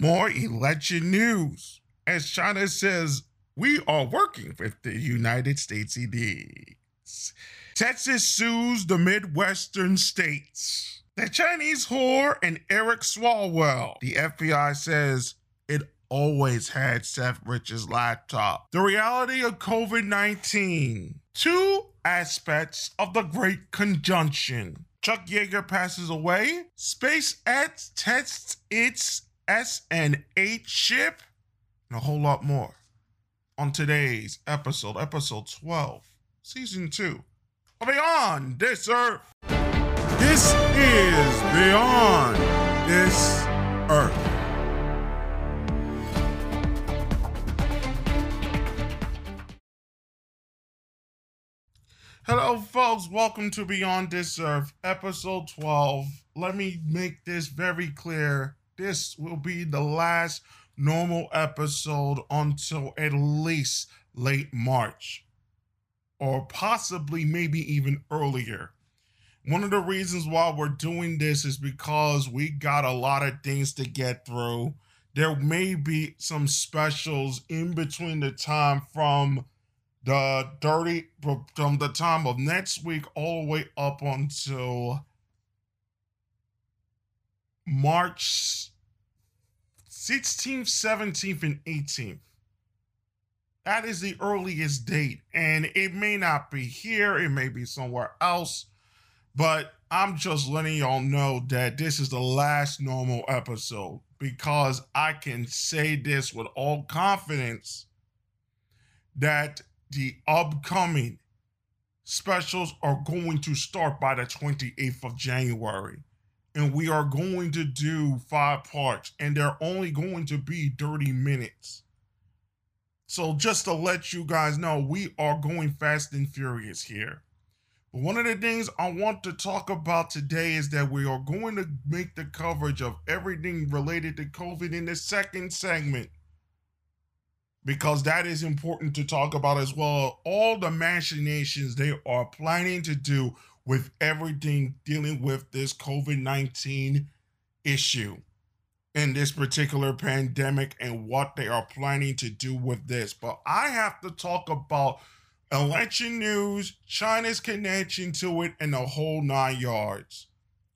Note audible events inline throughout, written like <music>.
More election news. As China says, we are working with the United States EDs. Texas sues the Midwestern states. The Chinese whore and Eric Swalwell. The FBI says it always had Seth Rich's laptop. The reality of COVID 19. Two aspects of the Great Conjunction. Chuck Yeager passes away. SpaceX tests its SN8 ship, and a whole lot more on today's episode, episode 12, season 2 of Beyond This Earth. This is Beyond This Earth. Hello, folks. Welcome to Beyond This Earth, episode 12. Let me make this very clear. This will be the last normal episode until at least late March, or possibly maybe even earlier. One of the reasons why we're doing this is because we got a lot of things to get through. There may be some specials in between the time from the dirty from the time of next week all the way up until March 16th, 17th, and 18th. That is the earliest date, and it may not be here, it may be somewhere else, but I'm just letting y'all know that this is the last normal episode because I can say this with all confidence that the upcoming specials are going to start by the 28th of January. And we are going to do five parts, and they're only going to be 30 minutes. So, just to let you guys know, we are going fast and furious here. But one of the things I want to talk about today is that we are going to make the coverage of everything related to COVID in the second segment because that is important to talk about as well. All the machinations they are planning to do with everything dealing with this COVID 19 issue in this particular pandemic and what they are planning to do with this. But I have to talk about election news, China's connection to it, and the whole nine yards.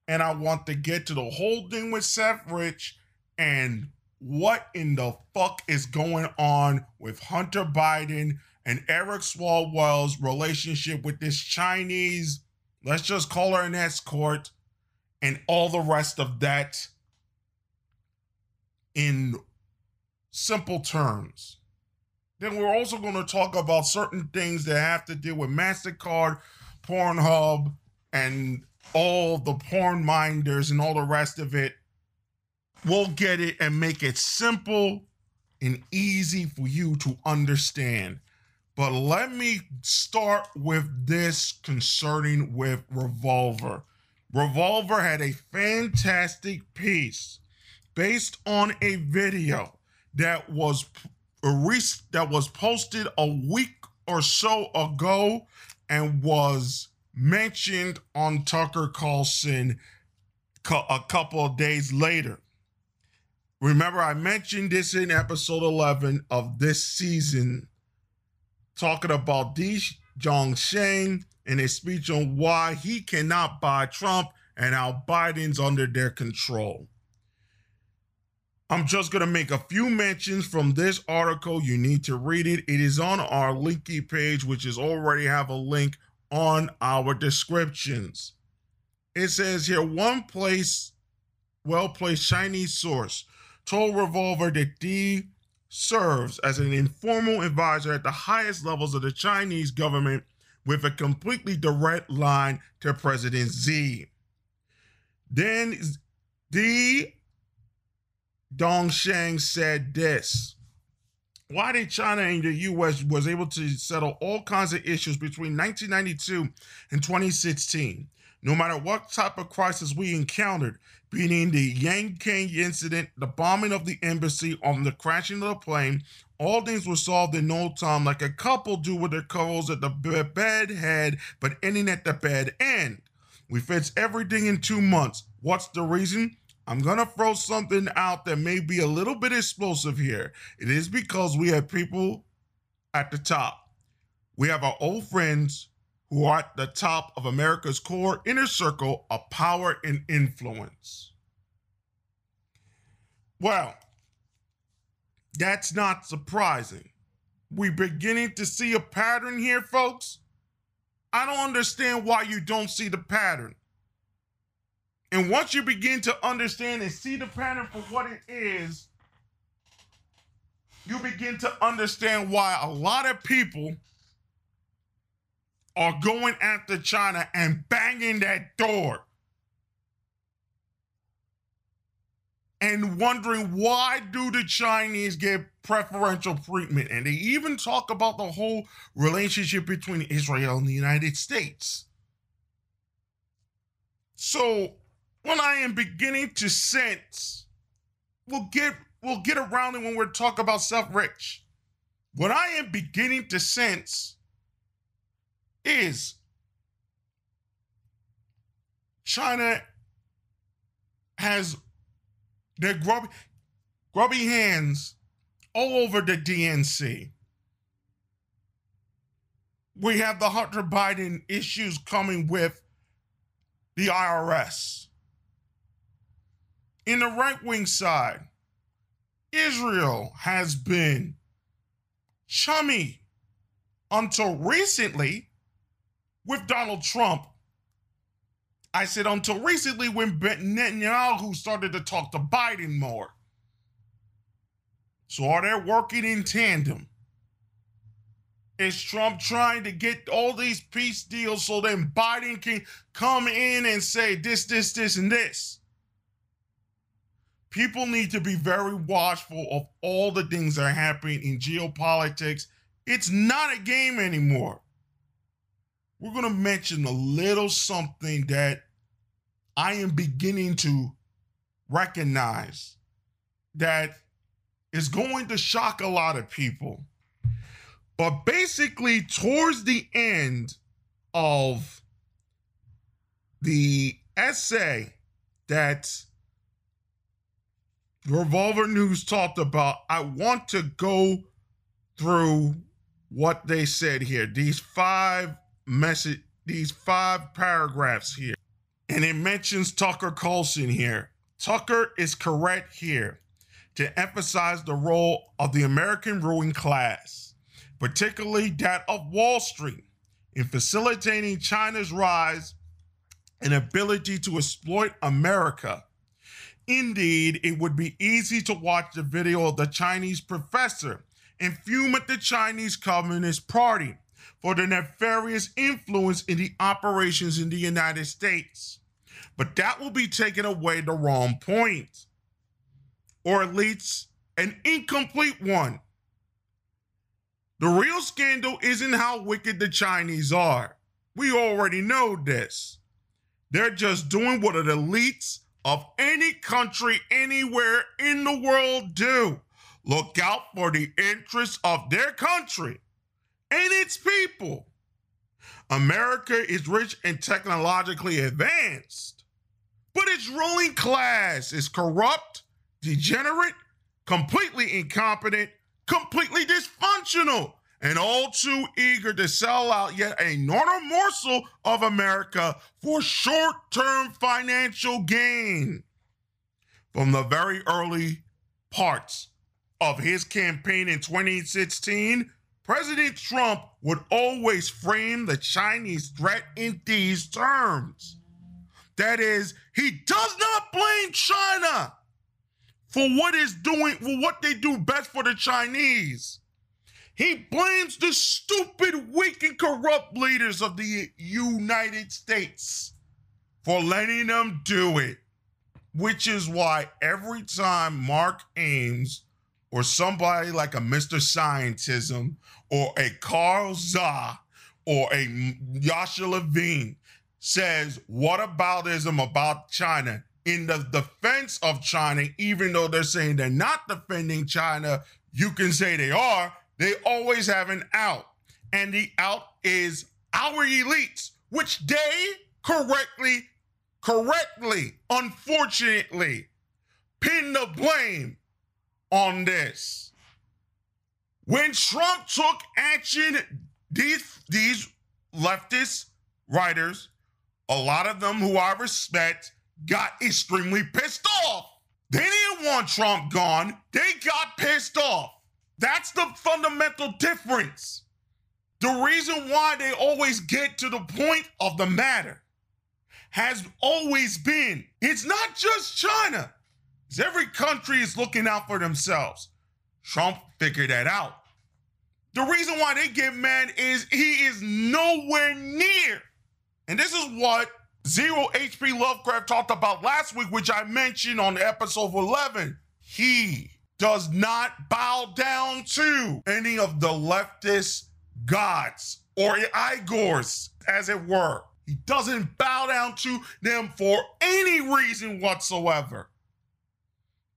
And I want to get to the whole thing with Seth Rich and what in the fuck is going on with Hunter Biden and Eric Swalwell's relationship with this Chinese, let's just call her an escort, and all the rest of that in simple terms. Then we're also going to talk about certain things that have to do with MasterCard, Pornhub, and all the porn minders and all the rest of it we'll get it and make it simple and easy for you to understand. But let me start with this concerning with Revolver. Revolver had a fantastic piece based on a video that was that was posted a week or so ago and was mentioned on Tucker Carlson a couple of days later. Remember, I mentioned this in episode 11 of this season, talking about Di Dongsheng in his speech on why he cannot buy Trump and how Biden's under their control. I'm just going to make a few mentions from this article. You need to read it. It is on our linky page, which is already have a link on our descriptions. It says here one place, well placed Chinese source told Revolver that Di serves as an informal advisor at the highest levels of the Chinese government with a completely direct line to President Xi. Then Di Dongsheng said this. Why did China and the US was able to settle all kinds of issues between 1992 and 2016? No matter what type of crisis we encountered, being the Yangon incident, the bombing of the embassy, on the crashing of the plane, all things were solved in no time, like a couple do with their couples at the bed head, but ending at the bed end. We fixed everything in two months. What's the reason? I'm to throw something out that may be a little bit explosive here. It is because we have people at the top. We have our old friends who are at the top of America's core inner circle of power and influence. Well, that's not surprising. We're beginning to see a pattern here, folks. I don't understand why you don't see the pattern. And once you begin to understand and see the pattern for what it is, you begin to understand why a lot of people are going after China and banging that door and wondering why do the Chinese get preferential treatment and they even talk about the whole relationship between Israel and the United States. So when I am beginning to sense we'll get we'll get around it when we're talking about Seth Rich. What I am beginning to sense is China has their grubby, grubby hands all over the DNC. We have the Hunter Biden issues coming with the IRS. In the right wing side, Israel has been chummy until recently with Donald Trump. I said until recently when Netanyahu started to talk to Biden more. So are they working in tandem? Is Trump trying to get all these peace deals so then Biden can come in and say this, this, this, and this? People need to be very watchful of all the things that are happening in geopolitics. It's not a game anymore we're going to mention a little something that I am beginning to recognize that is going to shock a lot of people. But basically, towards the end of the essay that Revolver News talked about, I want to go through what they said here. These five message these five paragraphs here. And it mentions Tucker Carlson here. Tucker is correct here to emphasize the role of the American ruling class, particularly that of Wall Street, in facilitating China's rise and ability to exploit America. Indeed, it would be easy to watch the video of the Chinese professor and fume at the Chinese Communist Party for the nefarious influence in the operations in the United States. But that will be taken away the wrong point, or at least an incomplete one. The real scandal isn't how wicked the Chinese are. We already know this. They're just doing what the elites of any country anywhere in the world do. Look out for the interests of their country and its people. America is rich and technologically advanced, but its ruling class is corrupt, degenerate, completely incompetent, completely dysfunctional, and all too eager to sell out yet another morsel of America for short term financial gain. From the very early parts of his campaign in 2016, President Trump would always frame the Chinese threat in these terms. That is, he does not blame China for what is doing for what they do best for the Chinese. He blames the stupid, weak, and corrupt leaders of the United States for letting them do it. Which is why every time Mark Ames or somebody like a Mr. Scientism or a Carl Zha or a Yasha Levine says what aboutism about China in the defense of China, even though they're saying they're not defending China, you can say they are. They always have an out. And the out is our elites, which they correctly, correctly, unfortunately, pin the blame on this. When Trump took action, these, these leftist writers, a lot of them who I respect, got extremely pissed off. They didn't want Trump gone, they got pissed off. That's the fundamental difference. The reason why they always get to the point of the matter has always been it's not just China. It's every country is looking out for themselves. Trump figured that out. The reason why they get mad is he is nowhere near. And this is what Zero HP Lovecraft talked about last week, which I mentioned on episode 11. He does not bow down to any of the leftist gods or egregores, as it were. He doesn't bow down to them for any reason whatsoever.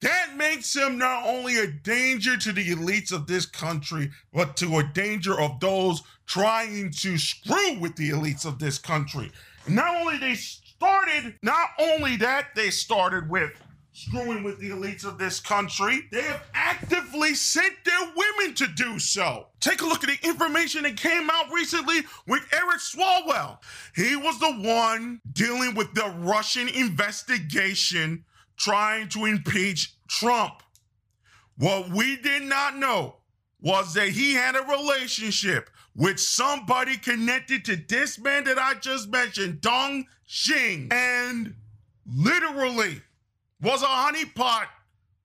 That makes him not only a danger to the elites of this country, but to a danger of those trying to screw with the elites of this country. Not only they started, not only that they started with screwing with the elites of this country, they have actively sent their women to do so. Take a look at the information that came out recently with Eric Swalwell. He was the one dealing with the Russian investigation trying to impeach Trump. What we did not know was that he had a relationship with somebody connected to this man that I just mentioned, Dong Xing, and literally was a honeypot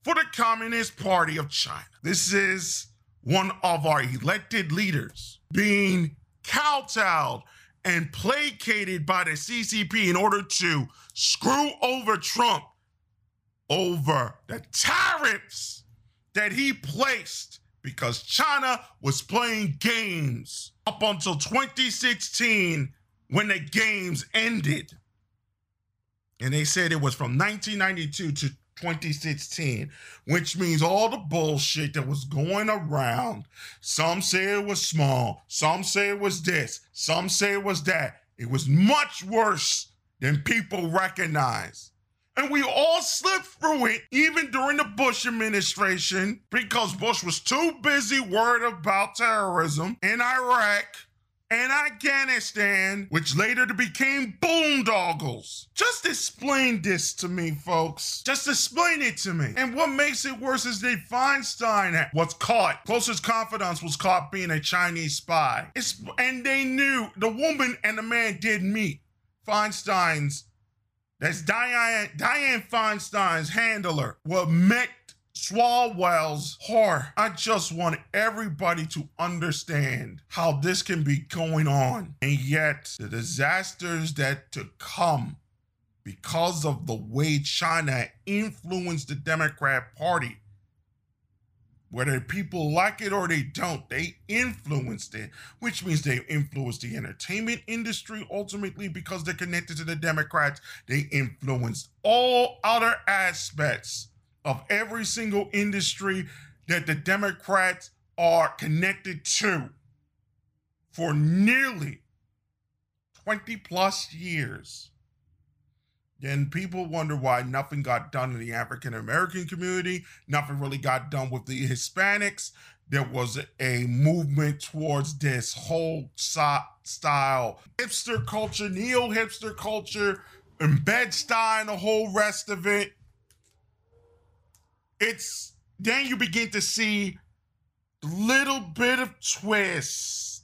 for the Communist Party of China. This is one of our elected leaders being kowtowed and placated by the CCP in order to screw over Trump over the tariffs that he placed because China was playing games up until 2016 when the games ended. And they said it was from 1992 to 2016, which means all the bullshit that was going around. Some say it was small, some say it was this, some say it was that. It was much worse than people recognize. And we all slipped through it, even during the Bush administration, because Bush was too busy worried about terrorism in Iraq and Afghanistan, which later became boondoggles. Just explain this to me, folks. Just explain it to me. And what makes it worse is that Feinstein was caught. Closest confidant was caught being a Chinese spy. It's, and they knew the woman and the man did meet. Feinstein's that's Diane Diane Feinstein's handler. What met Swalwell's horror. I just want everybody to understand how this can be going on. And yet, the disasters that to come because of the way China influenced the Democrat Party whether people like it or they don't, they influenced it, which means they influenced the entertainment industry ultimately because they're connected to the Democrats. They influenced all other aspects of every single industry that the Democrats are connected to for nearly 20 plus years then people wonder why nothing got done in the African American community, nothing really got done with the Hispanics. There was a movement towards this whole style hipster culture, neo hipster culture, and Bed-Stuy and the whole rest of it. It's then you begin to see little bit of twist,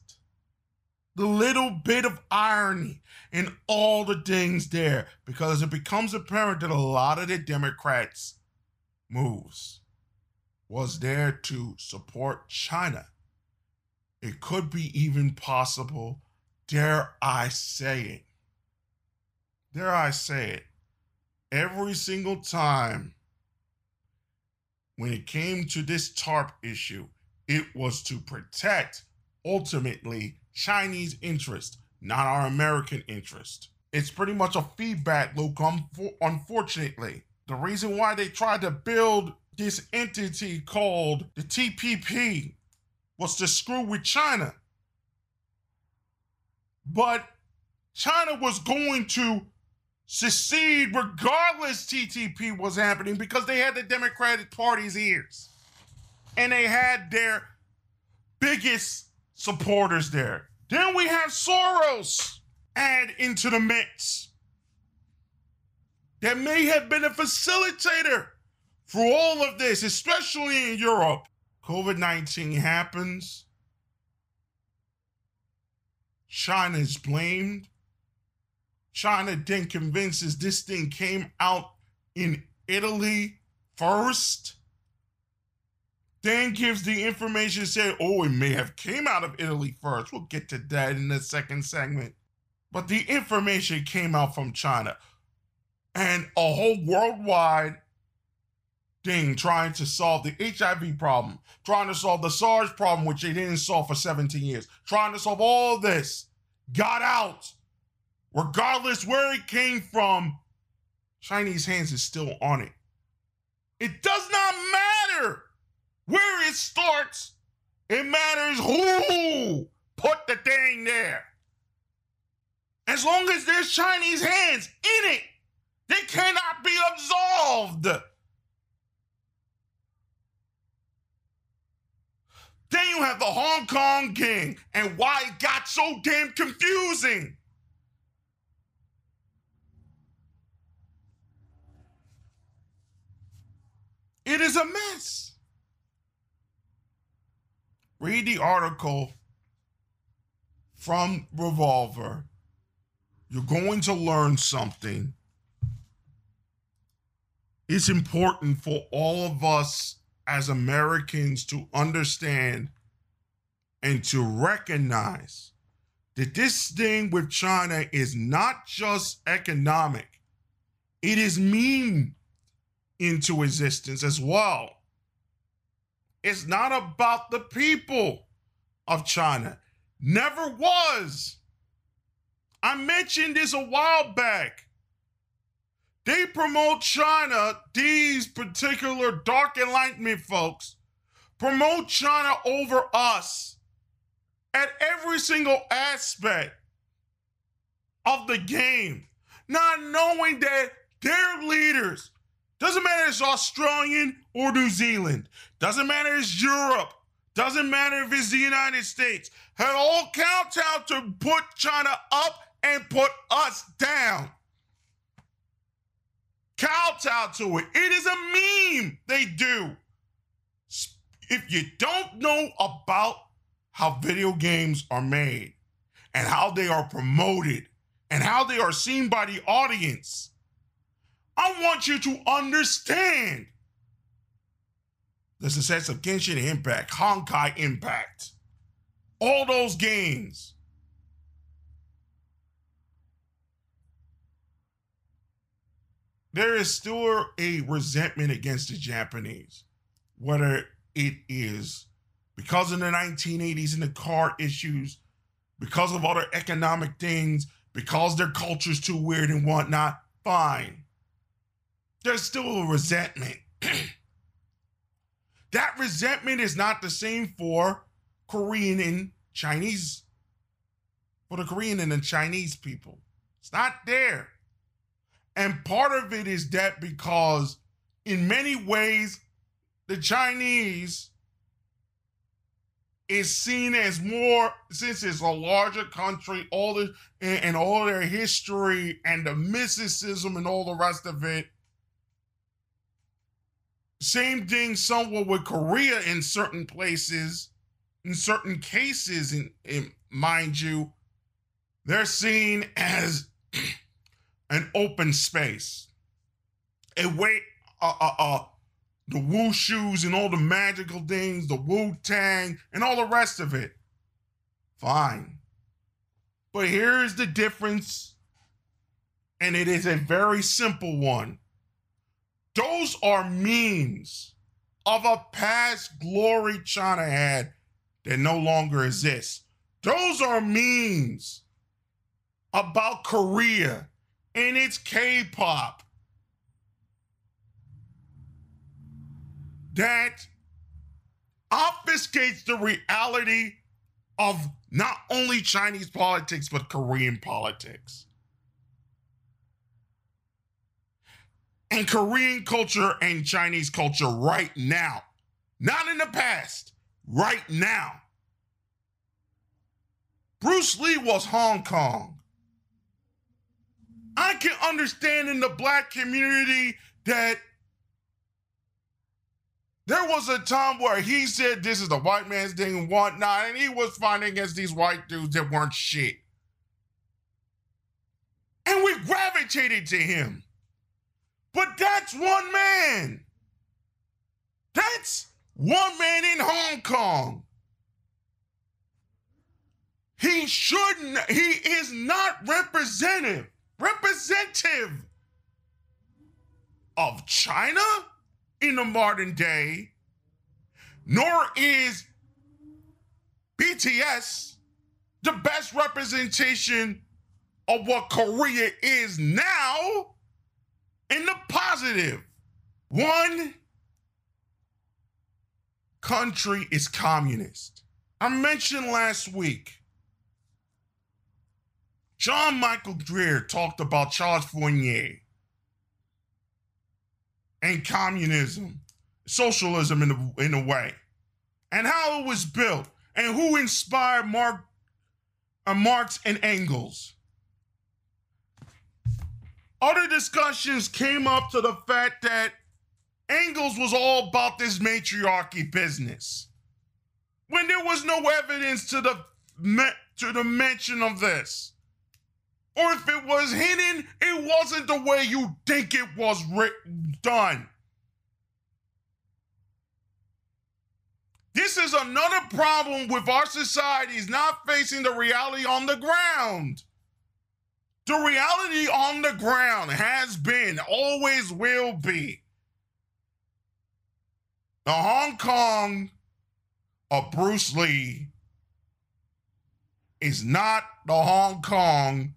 the little bit of irony in all the things there because it becomes apparent that a lot of the Democrats' moves was there to support China. It could be even possible, dare I say it, dare I say it, every single time when it came to this TARP issue, it was to protect ultimately Chinese interest not our American interest. It's pretty much a feedback loop, unfortunately. The reason why they tried to build this entity called the TPP was to screw with China. But China was going to secede regardless TPP was happening because they had the Democratic Party's ears. And they had their biggest supporters there. Then we have Soros add into the mix. That may have been a facilitator for all of this, especially in Europe. COVID 19 happens. China is blamed. China then convinces this thing came out in Italy first. Then gives the information said, oh, it may have came out of Italy first. We'll get to that in the second segment. But the information came out from China. And a whole worldwide thing trying to solve the HIV problem, trying to solve the SARS problem, which they didn't solve for 17 years, trying to solve all this, got out. Regardless where it came from, Chinese hands is still on it. It does not matter where it starts. It matters who put the thing there. As long as there's Chinese hands in it, they cannot be absolved. Then you have the Hong Kong gang and why it got so damn confusing. It is a mess. Read the article from Revolver. You're going to learn something. It's important for all of us as Americans to understand and to recognize that this thing with China is not just economic, it is mean into existence as well. It's not about the people of China, never was. I mentioned this a while back. They promote China, these particular dark enlightenment folks, promote China over us at every single aspect of the game, not knowing that their leaders, doesn't matter if it's Australian or New Zealand, doesn't matter if it's Europe, doesn't matter if it's the United States, had all out to put China up and put us down kowtow to it. It is a meme they do. If you don't know about how video games are made and how they are promoted and how they are seen by the audience, I want you to understand the success of Genshin Impact, Honkai Impact, all those games there is still a resentment against the Japanese, whether it is because of the 1980s and the car issues, because of other economic things, because their culture's too weird and whatnot. Fine. There's still a resentment. <clears throat> that resentment is not the same for Korean and Chinese, for the Korean and the Chinese people. It's not there. And part of it is that because, in many ways, the Chinese is seen as more since it's a larger country, all the and, and all their history and the mysticism and all the rest of it. Same thing somewhat with Korea in certain places, in certain cases, in, in mind you, they're seen as <clears throat> an open space, a way, uh, uh, uh, the Wu shoes and all the magical things, the Wu Tang and all the rest of it. Fine. But here is the difference, and it is a very simple one. Those are memes of a past glory China had that no longer exists. Those are memes about Korea and it's K pop. That obfuscates the reality of not only Chinese politics, but Korean politics. And Korean culture and Chinese culture right now. Not in the past, right now. Bruce Lee was Hong Kong. I can understand in the black community that there was a time where he said this is the white man's thing and whatnot, and he was fighting against these white dudes that weren't shit. And we gravitated to him. But that's one man. That's one man in Hong Kong. He shouldn't, he is not representative, representative of China in the modern day, nor is BTS the best representation of what Korea is now in the positive. One country is communist. I mentioned last week, John Michael Greer talked about Charles Fourier and communism, socialism in a, in a way, and how it was built, and who inspired Mark, uh, Marx and Engels. Other discussions came up to the fact that Engels was all about this matriarchy business. When there was no evidence to the to the mention of this. Or if it was hidden, it wasn't the way you think it was done. This is another problem with our societies not facing the reality on the ground. The reality on the ground has been, always will be. The Hong Kong of Bruce Lee is not the Hong Kong,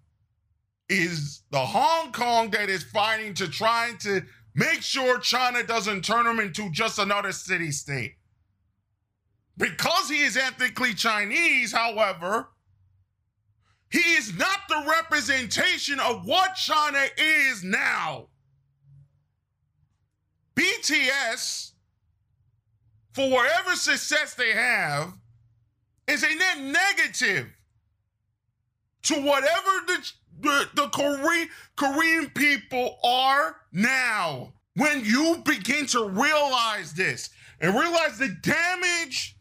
is the Hong Kong that is fighting to trying to make sure China doesn't turn him into just another city state. Because he is ethnically Chinese, however, he is not the representation of what China is now. BTS, for whatever success they have, is a net negative to whatever the, the, the Korean, Korean people are now. When you begin to realize this and realize the damage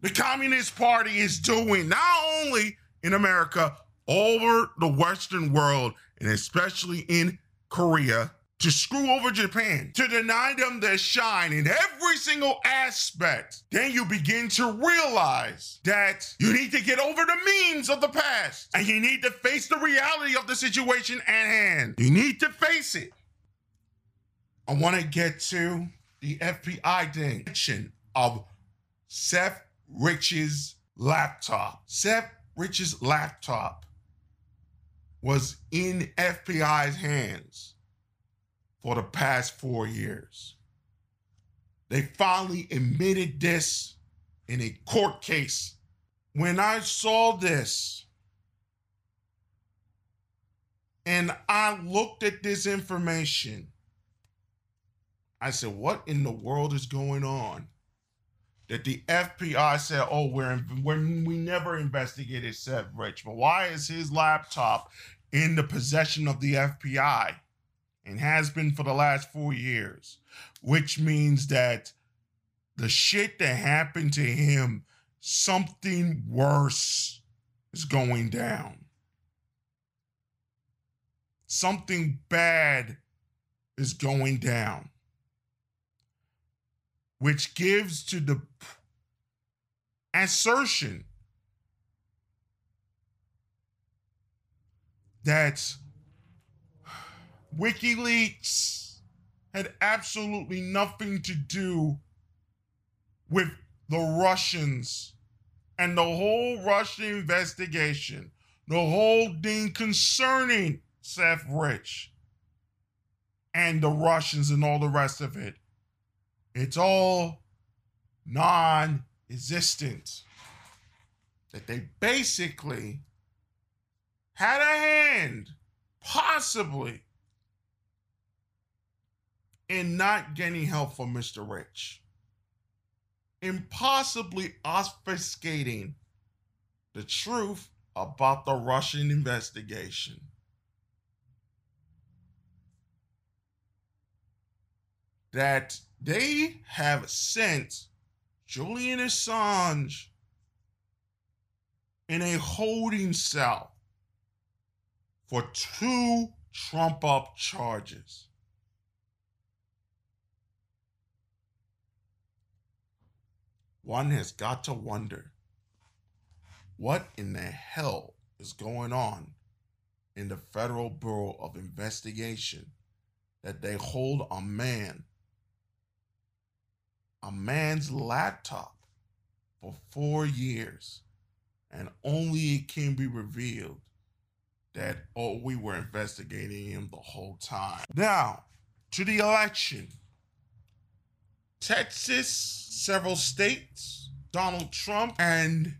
the Communist Party is doing, not only in America, over the Western world, and especially in Korea, to screw over Japan, to deny them their shine in every single aspect, then you begin to realize that you need to get over the memes of the past and you need to face the reality of the situation at hand. You need to face it. I want to get to the FBI thing of Seth Rich's laptop. Seth Rich's laptop was in FBI's hands for the past four years. They finally admitted this in a court case. When I saw this and I looked at this information, I said, What in the world is going on? That the FBI said, "Oh, we're, we're we never investigated Seth Rich, but why is his laptop in the possession of the FBI and has been for the last four years?" Which means that the shit that happened to him, something worse is going down. Something bad is going down which gives to the assertion that WikiLeaks had absolutely nothing to do with the Russians and the whole Russian investigation, the whole thing concerning Seth Rich and the Russians and all the rest of it. It's all non existent. That they basically had a hand, possibly, in not getting help from Mr. Rich, in possibly obfuscating the truth about the Russian investigation. That they have sent Julian Assange in a holding cell for two Trump up charges. One has got to wonder what in the hell is going on in the Federal Bureau of Investigation that they hold a man, a man's laptop for four years, and only it can be revealed that, oh, we were investigating him the whole time. Now, to the election. Texas, several states, Donald Trump, and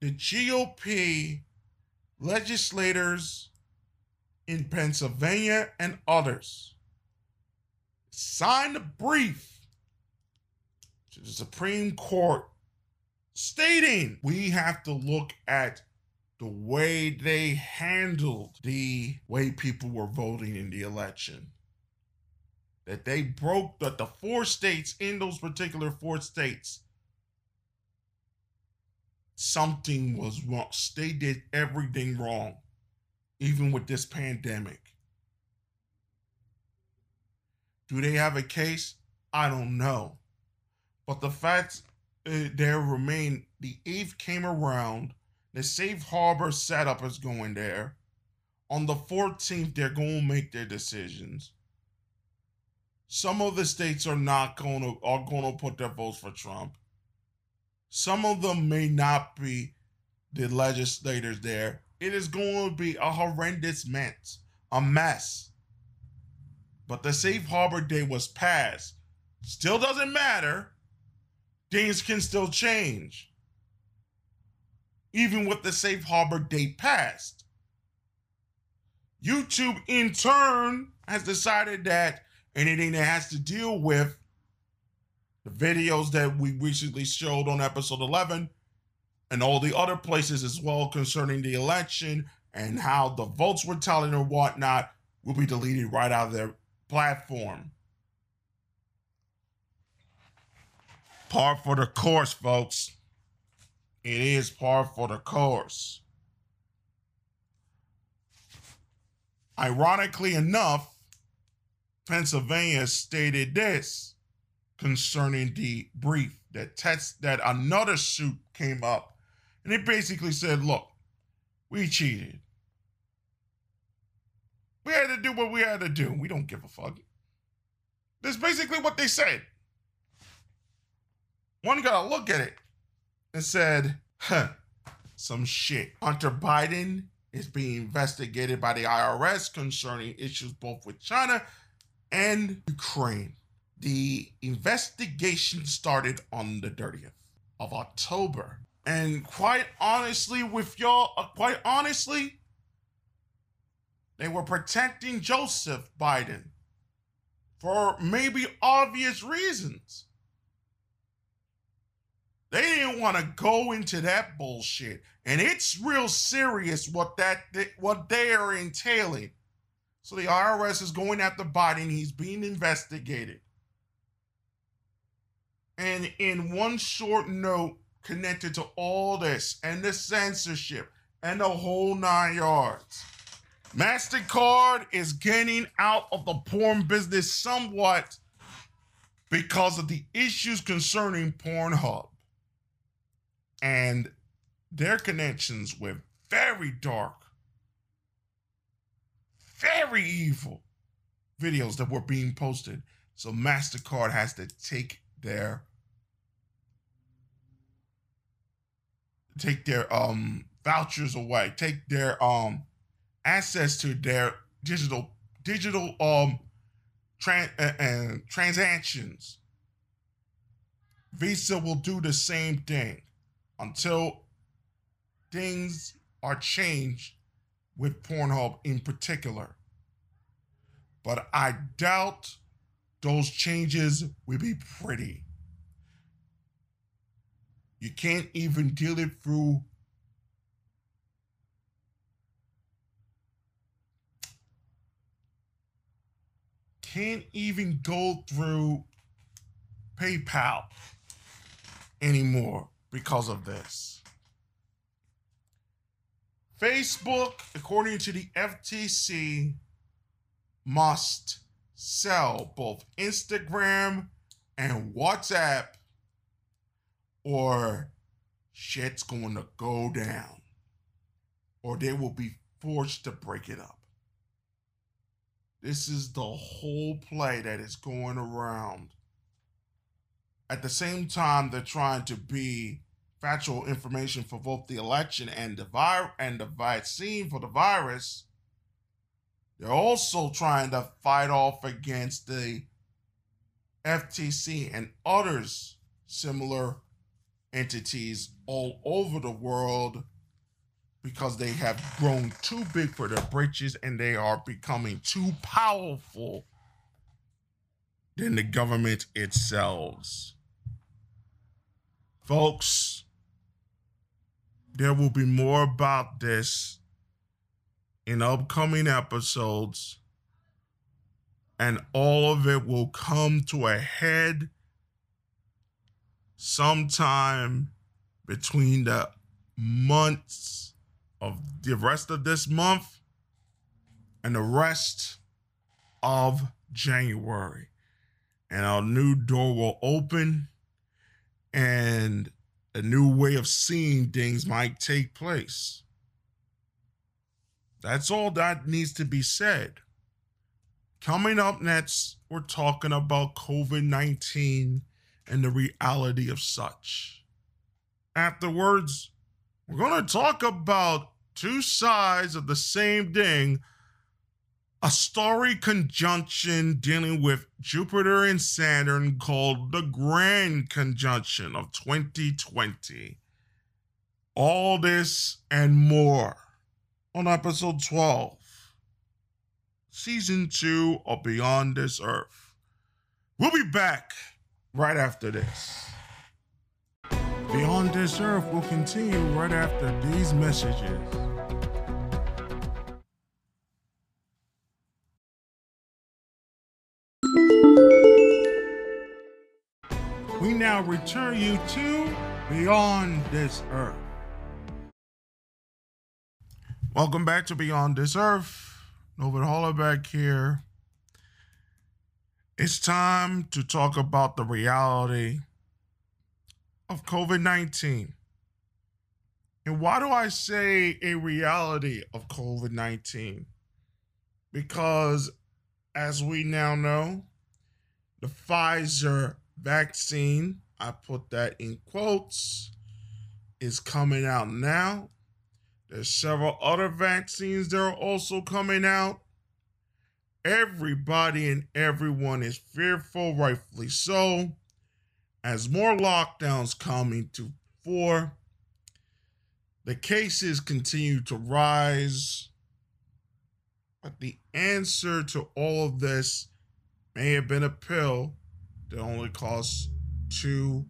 the GOP legislators in Pennsylvania and others signed a brief to the Supreme Court stating we have to look at the way they handled the way people were voting in the election. That they broke that the four states in those particular four states something was wrong. They did everything wrong, even with this pandemic. Do they have a case? I don't know. But the fact uh, there remain, the eighth came around the safe harbor setup is going there. On the 14th, they're going to make their decisions. Some of the states are not going to are going to put their votes for Trump. Some of them may not be the legislators there. It is going to be a horrendous mess, a mess. But the safe harbor day was passed. Still doesn't matter. Things can still change even with the safe harbor date passed. YouTube, in turn, has decided that anything that has to deal with the videos that we recently showed on episode 11 and all the other places as well concerning the election and how the votes were tallied or whatnot will be deleted right out of their platform. Par for the course, folks. It is par for the course. Ironically enough, Pennsylvania stated this concerning the brief that test that another suit came up, and it basically said, "Look, we cheated. We had to do what we had to do. We don't give a fuck." That's basically what they said. One gotta look at it and said, huh, some shit. Hunter Biden is being investigated by the IRS concerning issues both with China and Ukraine. The investigation started on the 30th of October. And quite honestly, with y'all, uh, quite honestly, they were protecting Joseph Biden for maybe obvious reasons. They didn't want to go into that bullshit. And it's real serious what that what they are entailing. So the IRS is going after Biden. He's being investigated. And in one short note connected to all this and the censorship and the whole nine yards, MasterCard is getting out of the porn business somewhat because of the issues concerning Pornhub and their connections with very dark, very evil videos that were being posted. So MasterCard has to take their take their um vouchers away, take their um access to their digital digital um tran- uh, uh, transactions. Visa will do the same thing until things are changed with Pornhub in particular. But I doubt those changes will be pretty. You can't even deal it through can't even go through PayPal anymore because of this. Facebook, according to the FTC, must sell both Instagram and WhatsApp or shit's going to go down or they will be forced to break it up. This is the whole play that is going around. At the same time, they're trying to be factual information for both the election and the vir- and the vaccine for the virus. They're also trying to fight off against the FTC and others similar entities all over the world because they have grown too big for their britches and they are becoming too powerful than the government itself. Folks, there will be more about this in upcoming episodes, and all of it will come to a head sometime between the months of the rest of this month and the rest of January. And our new door will open and a new way of seeing things might take place. That's all that needs to be said. Coming up next, we're talking about COVID 19 and the reality of such. Afterwards, we're going to talk about two sides of the same thing a starry conjunction dealing with Jupiter and Saturn called the Grand Conjunction of 2020. All this and more on episode 12, season 2 of Beyond This Earth. We'll be back right after this. Beyond This Earth will continue right after these messages. Now return you to Beyond This Earth. Welcome back to Beyond This Earth. Novin Hollaback here. It's time to talk about the reality of COVID 19. And why do I say a reality of COVID 19? Because, as we now know, the Pfizer vaccine, I put that in quotes, is coming out now. There's several other vaccines that are also coming out. Everybody and everyone is fearful, rightfully so, as more lockdowns come into four. The cases continue to rise. But the answer to all of this may have been a pill that only costs $2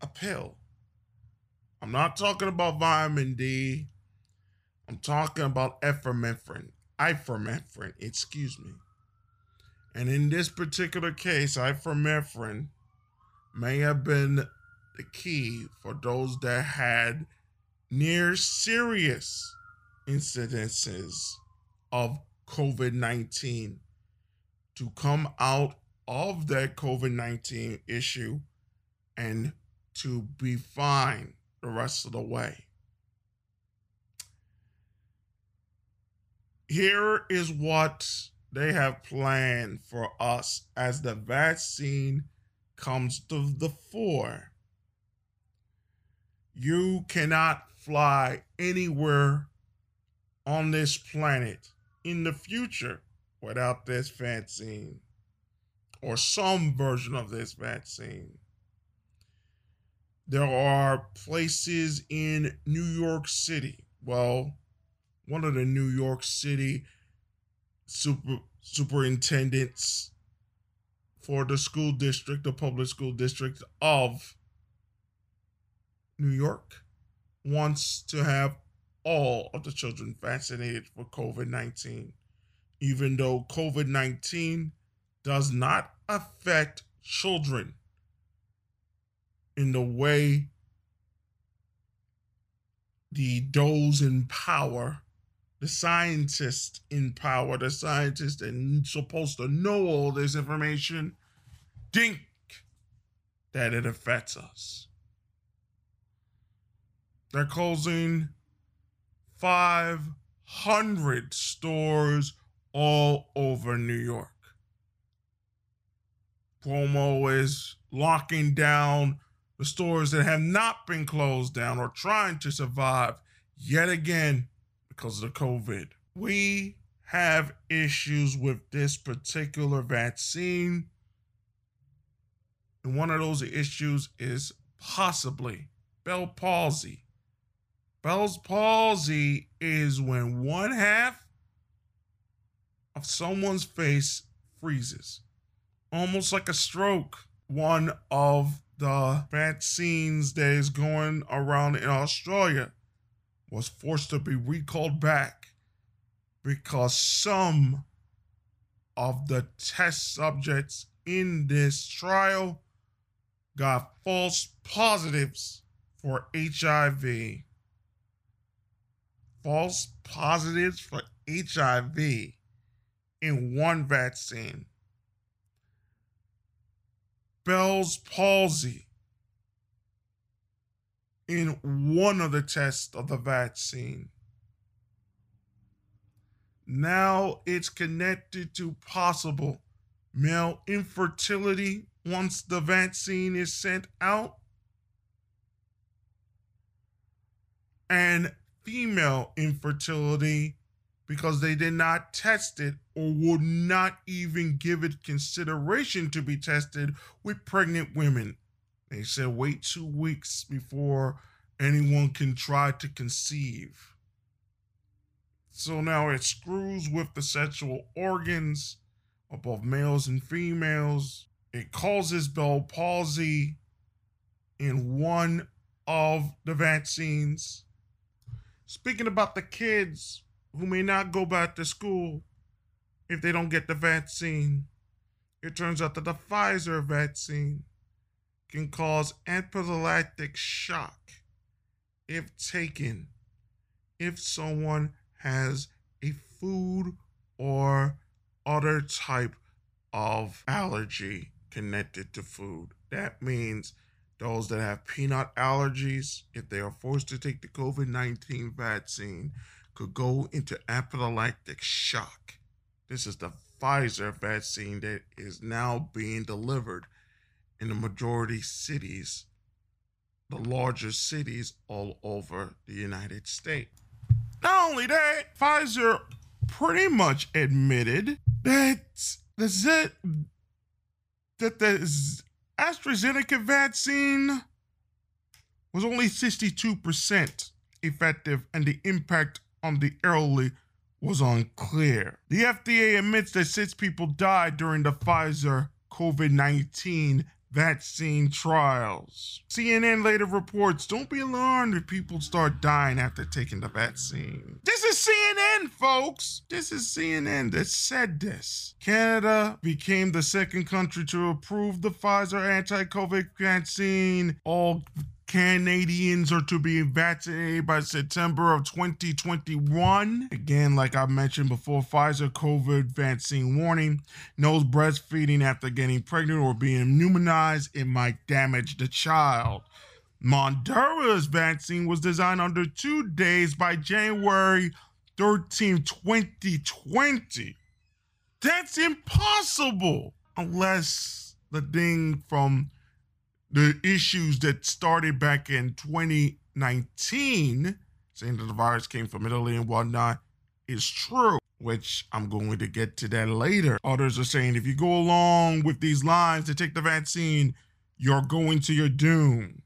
a pill. I'm not talking about vitamin D. I'm talking about epinephrine, ivermectin, excuse me. And in this particular case, ivermectin may have been the key for those that had near serious incidences of COVID 19 to come out of that COVID 19 issue and to be fine the rest of the way. Here is what they have planned for us as the vaccine comes to the fore. You cannot fly anywhere on this planet in the future without this vaccine or some version of this vaccine. There are places in New York City. Well, one of the New York City super superintendents for the school district, the public school district of New York, wants to have all of the children vaccinated for COVID 19, even though COVID 19 does not affect children in the way the those in power, the scientists in power, the scientists that supposed to know all this information, think that it affects us. They're closing 500 stores all over New York. Cuomo is locking down the stores that have not been closed down or trying to survive yet again because of the COVID. We have issues with this particular vaccine. And one of those issues is possibly Bell palsy. Bell's palsy is when one half of someone's face freezes, almost like a stroke. One of the vaccines that is going around in Australia was forced to be recalled back because some of the test subjects in this trial got false positives for HIV. False positives for HIV in one vaccine. Bell's palsy in one of the tests of the vaccine. Now it's connected to possible male infertility once the vaccine is sent out. And female infertility because they did not test it or would not even give it consideration to be tested with pregnant women. They said wait two weeks before anyone can try to conceive. So now it screws with the sexual organs of both males and females. It causes Bell palsy in one of the vaccines. Speaking about the kids who may not go back to school if they don't get the vaccine, it turns out that the Pfizer vaccine can cause anaphylactic shock if taken if someone has a food or other type of allergy connected to food. That means those that have peanut allergies, if they are forced to take the COVID 19 vaccine, could go into anaphylactic shock. This is the Pfizer vaccine that is now being delivered in the majority cities, the larger cities all over the United States. Not only that, Pfizer pretty much admitted that the Z- that the AstraZeneca vaccine was only 62% effective and the impact on the elderly was unclear. The FDA admits that six people died during the Pfizer COVID 19 vaccine trials. CNN later reports don't be alarmed if people start dying after taking the vaccine. This is CNN, folks. This is CNN that said this. Canada became the second country to approve the Pfizer anti COVID vaccine. All Canadians are to be vaccinated by September of 2021. Again, like I mentioned before, Pfizer COVID vaccine warning. No breastfeeding after getting pregnant or being immunized, it might damage the child. Moderna's vaccine was designed under two days by January 13, 2020. That's impossible unless the thing from the issues that started back in 2019, saying that the virus came from Italy and whatnot, is true, which I'm going to get to that later. Others are saying if you go along with these lines to take the vaccine, you're going to your doom.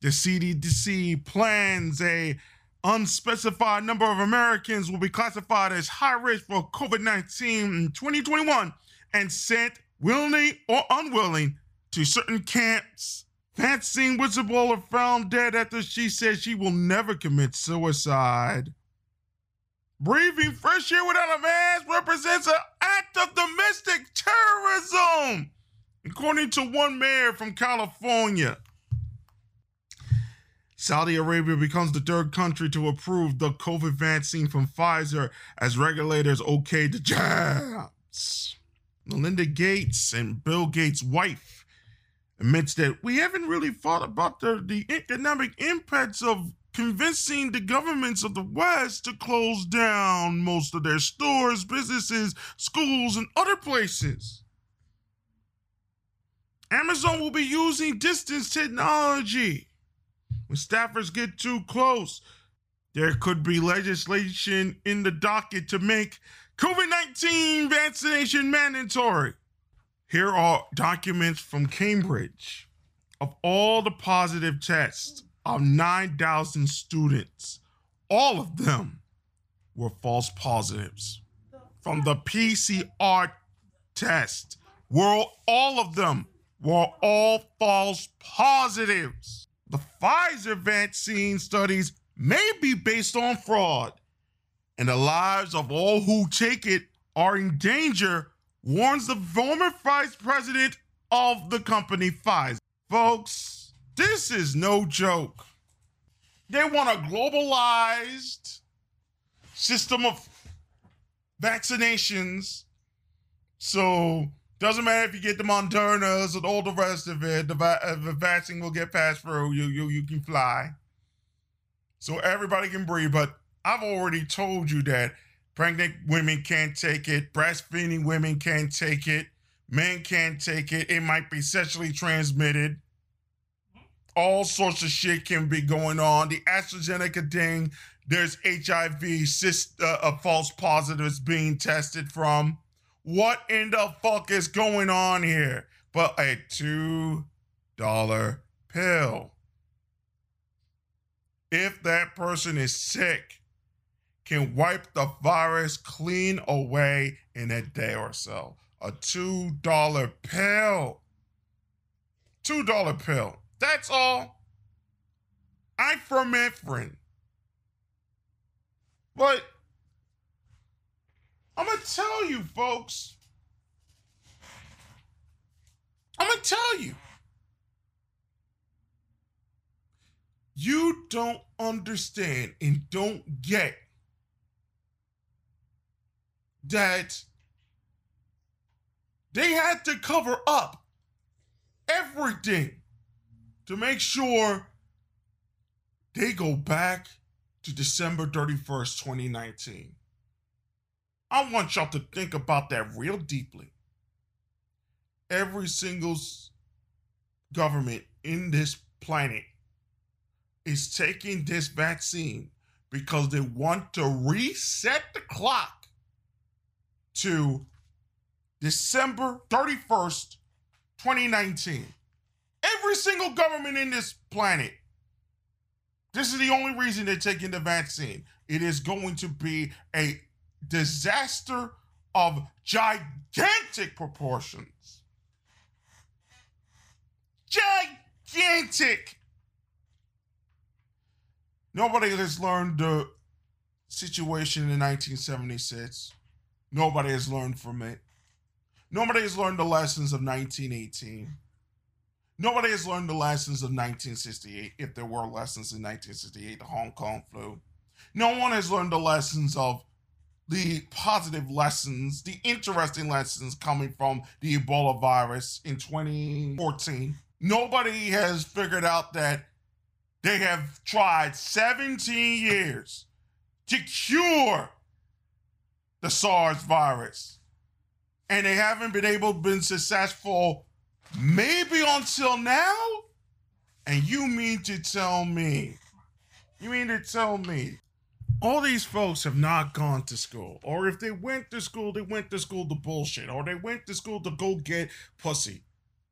The CDC plans a unspecified number of Americans will be classified as high risk for COVID 19 in 2021 and sent, willingly or unwilling, to certain camps. Vaccine whistleblower found dead after she said she will never commit suicide. Breathing fresh air without a mask represents an act of domestic terrorism, according to one mayor from California. Saudi Arabia becomes the third country to approve the COVID vaccine from Pfizer as regulators okay the jabs. Melinda Gates and Bill Gates' wife admits that we haven't really thought about the, the economic impacts of convincing the governments of the West to close down most of their stores, businesses, schools, and other places. Amazon will be using distance technology when staffers get too close, there could be legislation in the docket to make COVID 19 vaccination mandatory. Here are documents from Cambridge of all the positive tests of 9,000 students. All of them were false positives. From the PCR test, were all of them were all false positives. The Pfizer vaccine studies may be based on fraud, and the lives of all who take it are in danger, warns the former vice president of the company Pfizer. Folks, this is no joke. They want a globalized system of vaccinations. So doesn't matter if you get the Modernas and all the rest of it. The, va- uh, the vaccine will get passed through. You you you can fly. So everybody can breathe. But I've already told you that pregnant women can't take it. Breastfeeding women can't take it. Men can't take it. It might be sexually transmitted. All sorts of shit can be going on. The AstraZeneca thing, there's HIV, cyst, uh, uh, false positives being tested from. What in the fuck is going on here? But a $2 pill. If that person is sick, can wipe the virus clean away in a day or so. A $2 pill. $2 pill. That's all. Friend. But I'm going to tell you, folks. I'm going to tell you. You don't understand and don't get that they had to cover up everything to make sure they go back to December 31st, 2019. I want y'all to think about that real deeply. Every single government in this planet is taking this vaccine because they want to reset the clock to December 31st, 2019. Every single government in this planet. This is the only reason they're taking the vaccine. It is going to be a disaster of gigantic proportions. Gigantic. Nobody has learned the situation in 1976. Nobody has learned from it. Nobody has learned the lessons of 1918. Nobody has learned the lessons of 1968, if there were lessons in 1968, the Hong Kong flu. No one has learned the lessons of the positive lessons, the interesting lessons coming from the Ebola virus in 2014. Nobody has figured out that they have tried 17 years to cure the SARS virus. And they haven't been able been successful maybe until now. And you mean to tell me, you mean to tell me all these folks have not gone to school. Or if they went to school, they went to school to bullshit. Or they went to school to go get pussy.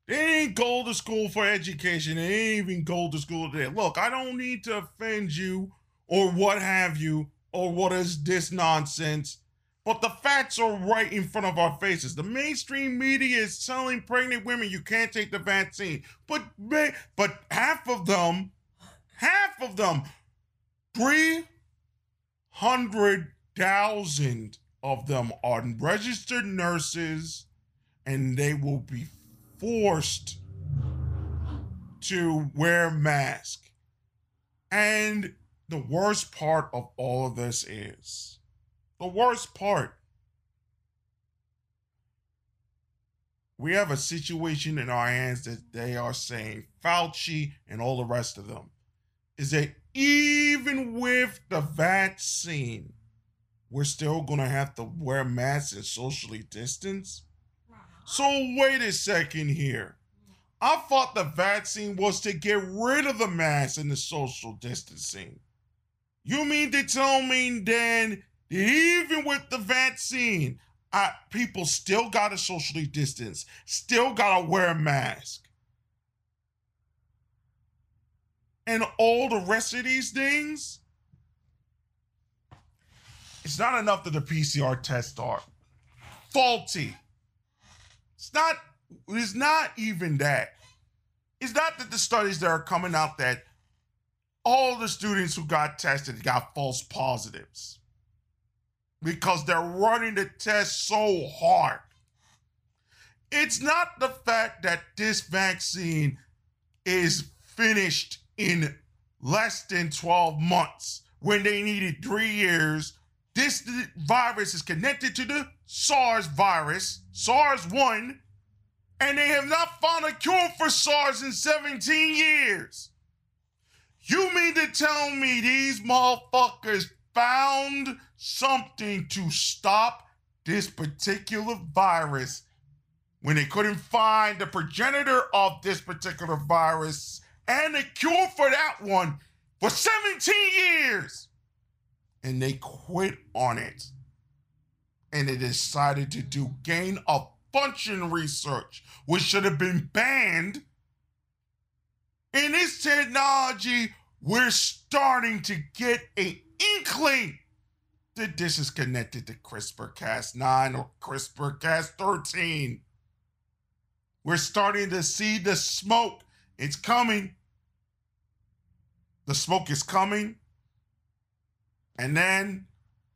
They ain't go to school for education. They ain't even go to school there. Look, I don't need to offend you or what have you, or what is this nonsense? But the facts are right in front of our faces. The mainstream media is telling pregnant women you can't take the vaccine. But but half of them, half of them, 300,000 of them are registered nurses and they will be forced to wear masks. And the worst part of all of this is the worst part. We have a situation in our hands that they are saying, Fauci and all the rest of them, is that even with the vaccine, we're still going to have to wear masks and socially distance. So, wait a second here. I thought the vaccine was to get rid of the mask and the social distancing. You mean to tell me then even with the vaccine, I, people still got to socially distance, still got to wear a mask? And all the rest of these things? It's not enough that the PCR tests are faulty. It's not it's not even that. It's not that the studies that are coming out that all the students who got tested got false positives because they're running the test so hard. It's not the fact that this vaccine is finished in less than 12 months when they needed three years. This virus is connected to the SARS virus, SARS 1, and they have not found a cure for SARS in 17 years. You mean to tell me these motherfuckers found something to stop this particular virus when they couldn't find the progenitor of this particular virus and a cure for that one for 17 years? And they quit on it. And they decided to do gain of function research, which should have been banned. In this technology, we're starting to get an inkling that this is connected to CRISPR Cas9 or CRISPR Cas13. We're starting to see the smoke. It's coming. The smoke is coming. And then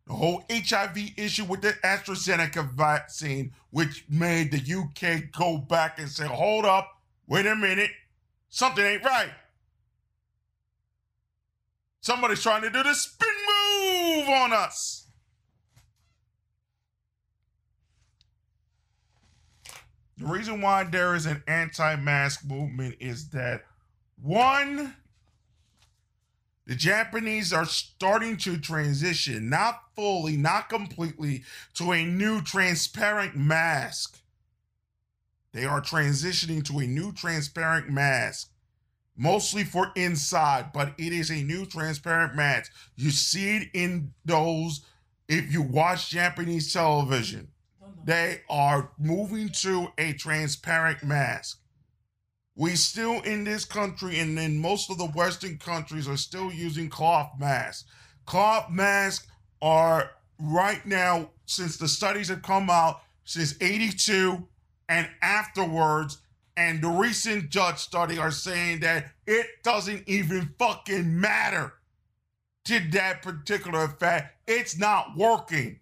the whole HIV issue with the AstraZeneca vaccine, which made the UK go back and say, hold up, wait a minute, something ain't right. Somebody's trying to do the spin on us. The reason why there is an anti mask movement is that one, the Japanese are starting to transition, not fully, not completely, to a new transparent mask. They are transitioning to a new transparent mask, mostly for inside, but it is a new transparent mask. You see it in those if you watch Japanese television. They are moving to a transparent mask we still in this country and in most of the Western countries are still using cloth masks. Cloth masks are right now, since the studies have come out since 82 and afterwards, and the recent judge study are saying that it doesn't even fucking matter to that particular fact. It's not working.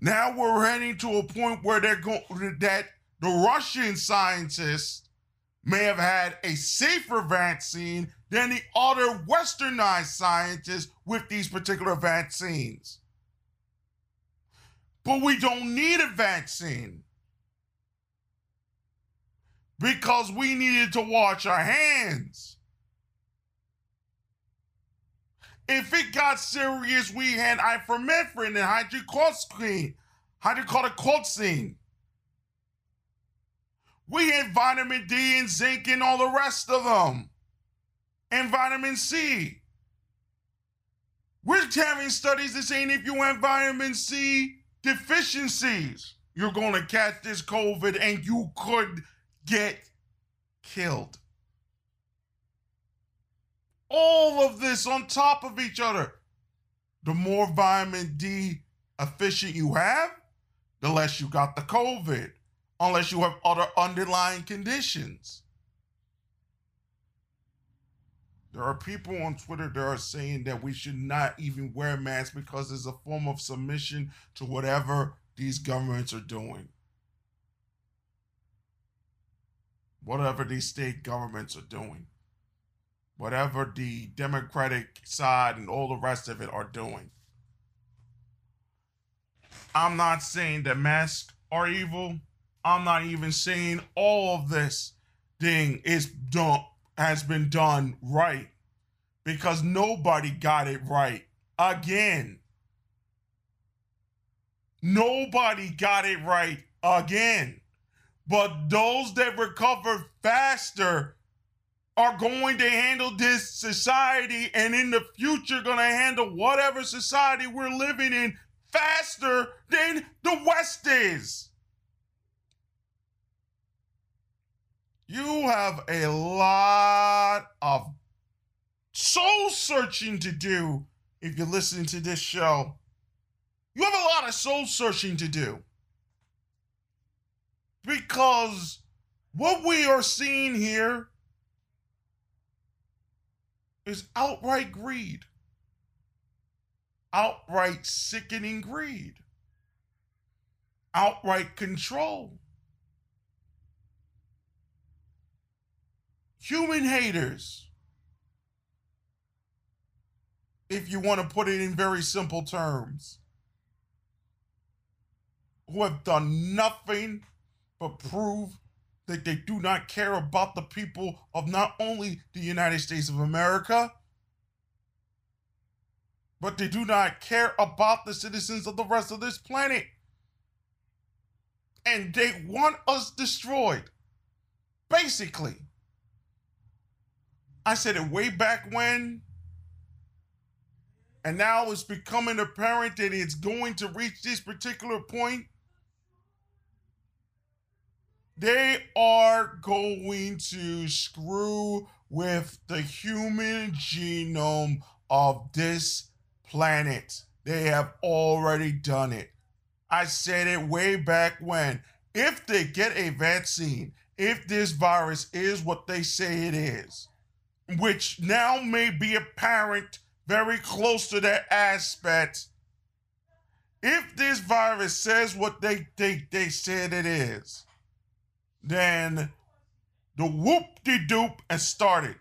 Now we're heading to a point where they're going that the Russian scientists may have had a safer vaccine than the other westernized scientists with these particular vaccines. But we don't need a vaccine because we needed to wash our hands. If it got serious, we had ivermectin and hydrocortisone, hydrocortisone. We had vitamin D and zinc and all the rest of them, and vitamin C. We're having studies that saying if you have vitamin C deficiencies, you're going to catch this COVID and you could get killed. All of this on top of each other. The more vitamin D efficient you have, the less you got the COVID, unless you have other underlying conditions. There are people on Twitter that are saying that we should not even wear masks because it's a form of submission to whatever these governments are doing. Whatever these state governments are doing. Whatever the Democratic side and all the rest of it are doing. I'm not saying that masks are evil. I'm not even saying all of this thing is done has been done right because nobody got it right again. Nobody got it right again. But those that recover faster are going to handle this society and in the future going to handle whatever society we're living in faster than the West is. You have a lot of soul searching to do if you're listening to this show. You have a lot of soul searching to do. Because what we are seeing here is outright greed, outright sickening greed, outright control. human haters. If you want to put it in very simple terms, who have done nothing but prove that they do not care about the people of not only the United States of America, but they do not care about the citizens of the rest of this planet. And they want us destroyed. Basically. I said it way back when. And now it's becoming apparent that it's going to reach this particular point. They are going to screw with the human genome of this planet. They have already done it. I said it way back when. If they get a vaccine, if this virus is what they say it is, which now may be apparent very close to that aspect. If this virus says what they, think they said it is, then the whoop de doop has started.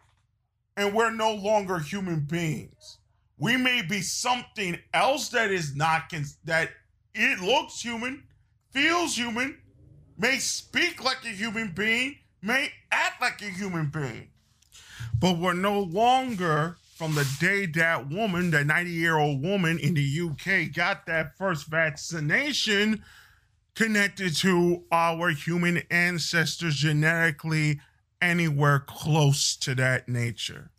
And we're no longer human beings. We may be something else that is not, cons- that it looks human, feels human, may speak like a human being, may act like a human being. But we're no longer from the day that woman, that 90 year old woman in the UK, got that first vaccination connected to our human ancestors genetically anywhere close to that nature.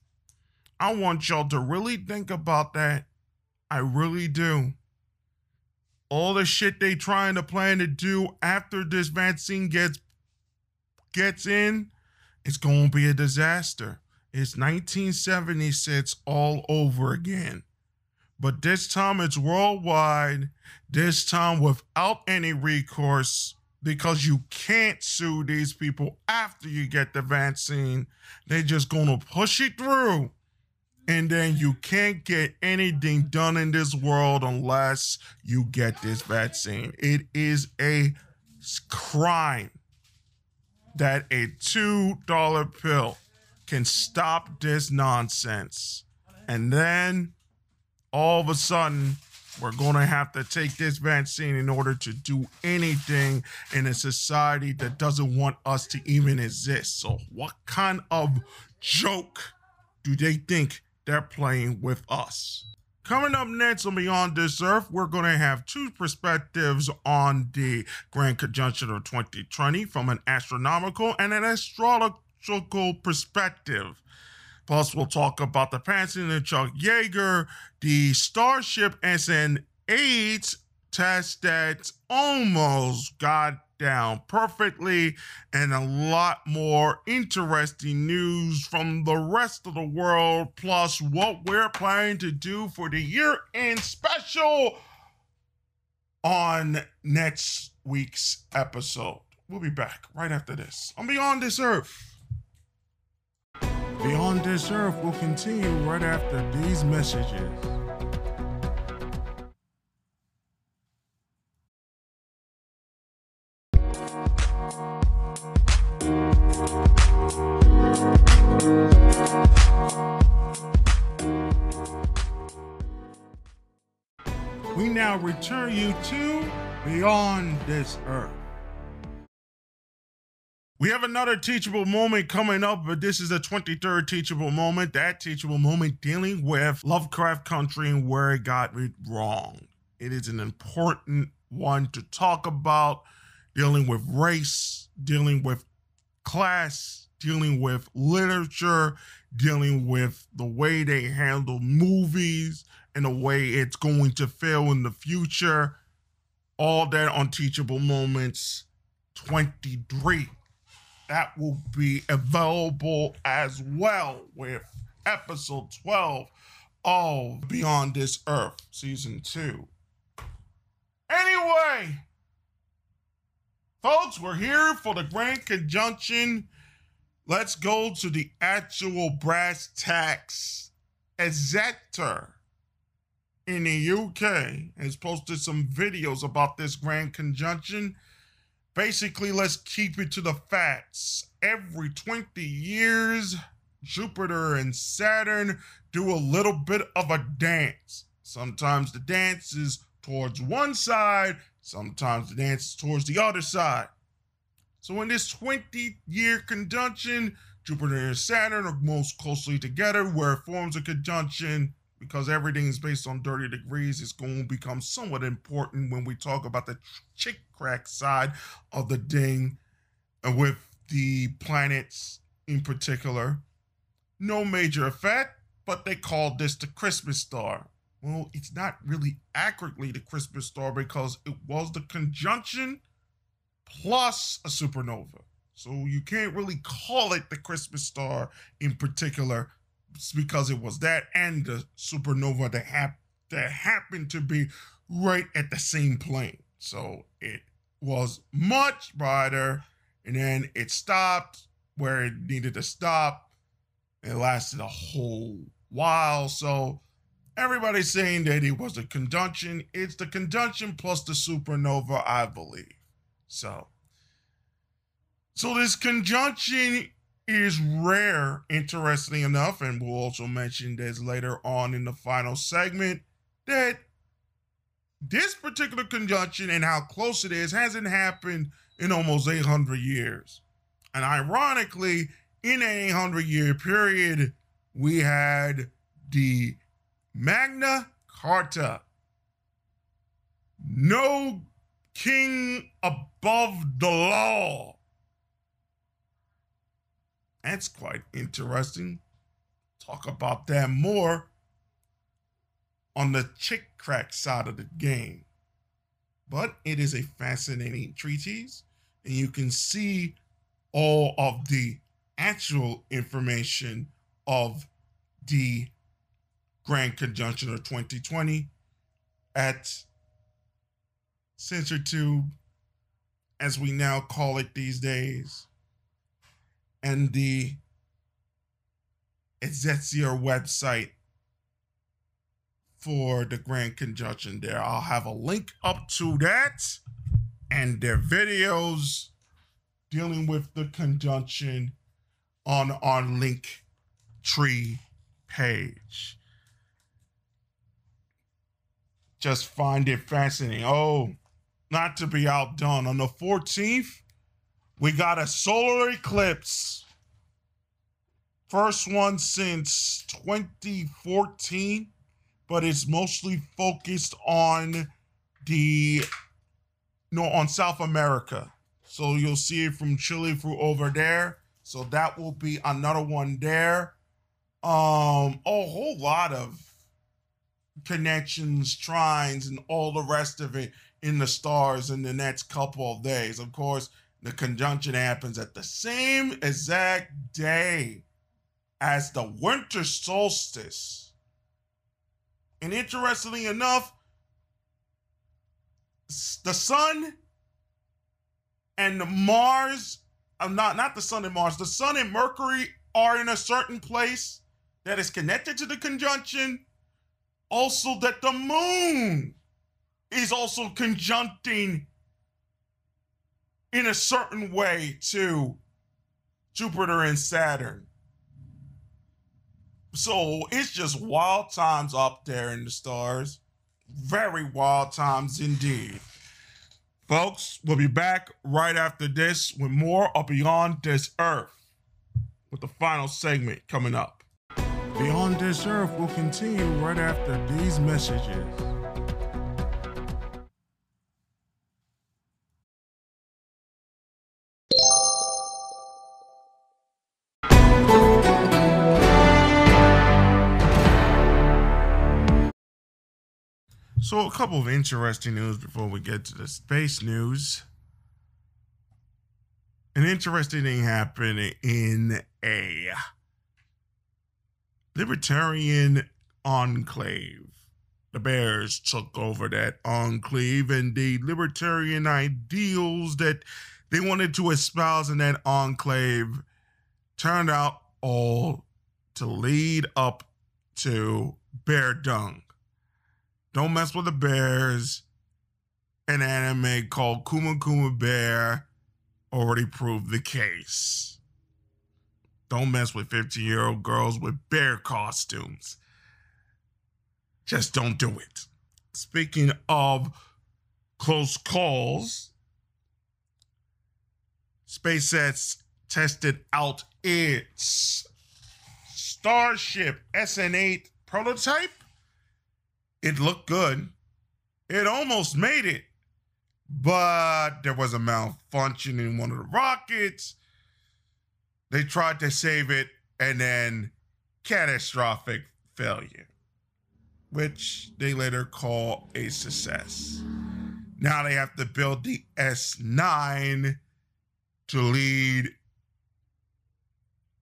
I want y'all to really think about that. I really do. All the shit they trying to plan to do after this vaccine gets gets in, it's going to be a disaster. It's 1976 all over again. But this time it's worldwide, this time without any recourse because you can't sue these people after you get the vaccine. They're just going to push it through. And then you can't get anything done in this world unless you get this vaccine. It is a crime that a $2 pill can stop this nonsense. And then all of a sudden, we're going to have to take this vaccine in order to do anything in a society that doesn't want us to even exist. So, what kind of joke do they think they're playing with us? Coming up next on Beyond This Earth, we're going to have two perspectives on the Grand Conjunction of 2020 from an astronomical and an astrological perspective. Plus, we'll talk about the passing of Chuck Yeager, the Starship SN 8 test that almost got down perfectly, and a lot more interesting news from the rest of the world, plus what we're planning to do for the year end special on next week's episode. We'll be back right after this on Beyond This Earth. Beyond This Earth will continue right after these messages. We now return you to Beyond This Earth. We have another teachable moment coming up, but this is the 23rd teachable moment. That teachable moment dealing with Lovecraft Country and where it got it wrong. It is an important one to talk about, dealing with race, dealing with class, dealing with literature, dealing with the way they handle movies and the way it's going to fail in the future. All that on Teachable Moments 23 that will be available as well with episode 12 of Beyond This Earth, season 2. Anyway, folks, we're here for the Grand Conjunction. Let's go to the actual brass tacks. Exeter in the UK has posted some videos about this Grand Conjunction basically, let's keep it to the facts. Every 20 years, Jupiter and Saturn do a little bit of a dance. Sometimes the dance is towards one side, sometimes the dance is towards the other side. So, in this 20 year conjunction, Jupiter and Saturn are most closely together, where it forms a conjunction because everything is based on 30 degrees, it's going to become somewhat important when we talk about the chick crack side of the ding uh, with the planets in particular. No major effect, but they called this the Christmas star. Well, it's not really accurately the Christmas star because it was the conjunction plus a supernova. So you can't really call it the Christmas star in particular because it was that and the supernova that, hap- that happened to be right at the same plane. So it was much brighter, and then it stopped where it needed to stop. It lasted a whole while. So everybody's saying that it was a conjunction. It's the conjunction plus the supernova, I believe. So, so this conjunction is rare, interestingly enough, and we'll also mention this later on in the final segment, that this particular conjunction and how close it is hasn't happened in almost 800 years. And ironically, in an 800 year period, we had the Magna Carta. No king above the law. That's quite interesting. Talk about that more on the chick crack side of the game. But it is a fascinating treatise, and you can see all of the actual information of the Grand Conjunction of 2020 at CensorTube, as we now call it these days and the Excelsior website for the Grand Conjunction there. I'll have a link up to that and their videos dealing with the conjunction on our link tree page. Just find it fascinating. Oh, not to be outdone. On the 14th, we got a solar eclipse. First one since 2014, but it's mostly focused on the no on South America. So you'll see it from Chile through over there. So that will be another one there. Um, a whole lot of connections, trines, and all the rest of it in the stars in the next couple of days. Of course, the conjunction happens at the same exact day as the winter solstice. And interestingly enough, the sun and Mars, uh, not not the sun and Mars, the sun and Mercury are in a certain place that is connected to the conjunction. Also, that the moon is also conjuncting in a certain way to Jupiter and Saturn. So it's just wild times up there in the stars. Very wild times indeed. Folks, we'll be back right after this with more of Beyond This Earth with the final segment coming up. Beyond This Earth will continue right after these messages. So, a couple of interesting news before we get to the space news. An interesting thing happened in a libertarian enclave. The Bears took over that enclave, and the libertarian ideals that they wanted to espouse in that enclave turned out all to lead up to bear dung. Don't mess with the bears. An anime called Kuma Kuma Bear already proved the case. Don't mess with 15 year old girls with bear costumes. Just don't do it. Speaking of close calls, SpaceX tested out its Starship SN8 prototype it looked good. It almost made it, but there was a malfunction in one of the rockets. They tried to save it and then catastrophic failure, which they later call a success. Now they have to build the S9 to lead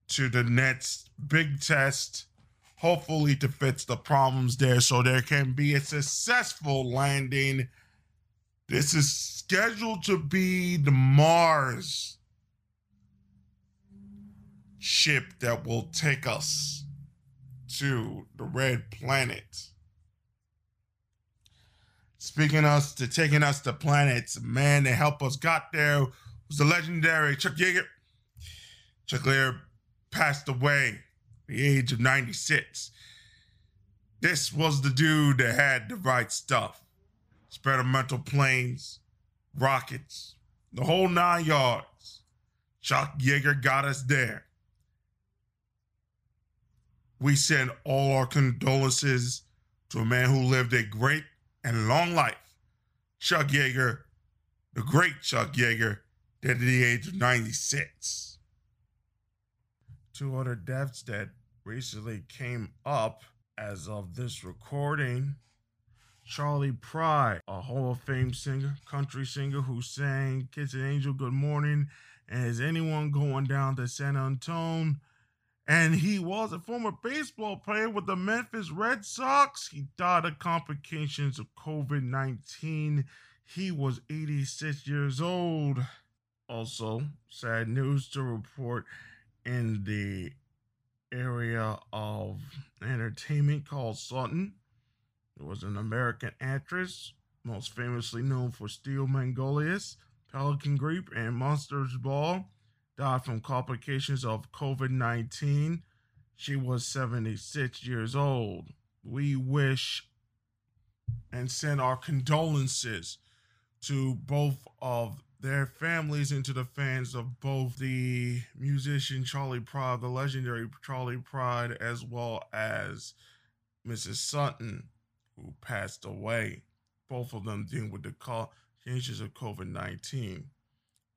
to the next big test hopefully to fix the problems there so there can be a successful landing. This is scheduled to be the Mars ship that will take us to the red planet. Speaking us to taking us to planets, man, to help us got there was the legendary Chuck Yeager. Chuck Yeager passed away the age of 96. This was the dude that had the right stuff experimental planes, rockets, the whole nine yards. Chuck Yeager got us there. We send all our condolences to a man who lived a great and long life. Chuck Yeager, the great Chuck Yeager, dead at the age of 96. Two other deaths that recently came up as of this recording. Charley Pride, a Hall of Fame singer, country singer who sang Kiss an Angel Good Morning and Is Anyone Going Down to San Antonio? And he was a former baseball player with the Memphis Red Sox. He died of complications of COVID 19. He was 86 years old. Also, sad news to report in the area of entertainment Carol Sutton. It was an American actress, most famously known for Steel Magnolias, Pelican Brief, and Monsters Ball. Died from complications of COVID 19. She was 76 years old. We wish and send our condolences to both of their families into the fans of both the musician Charley Pride, the legendary Charley Pride, as well as Mrs. Sutton, who passed away. Both of them dealing with the changes of COVID 19.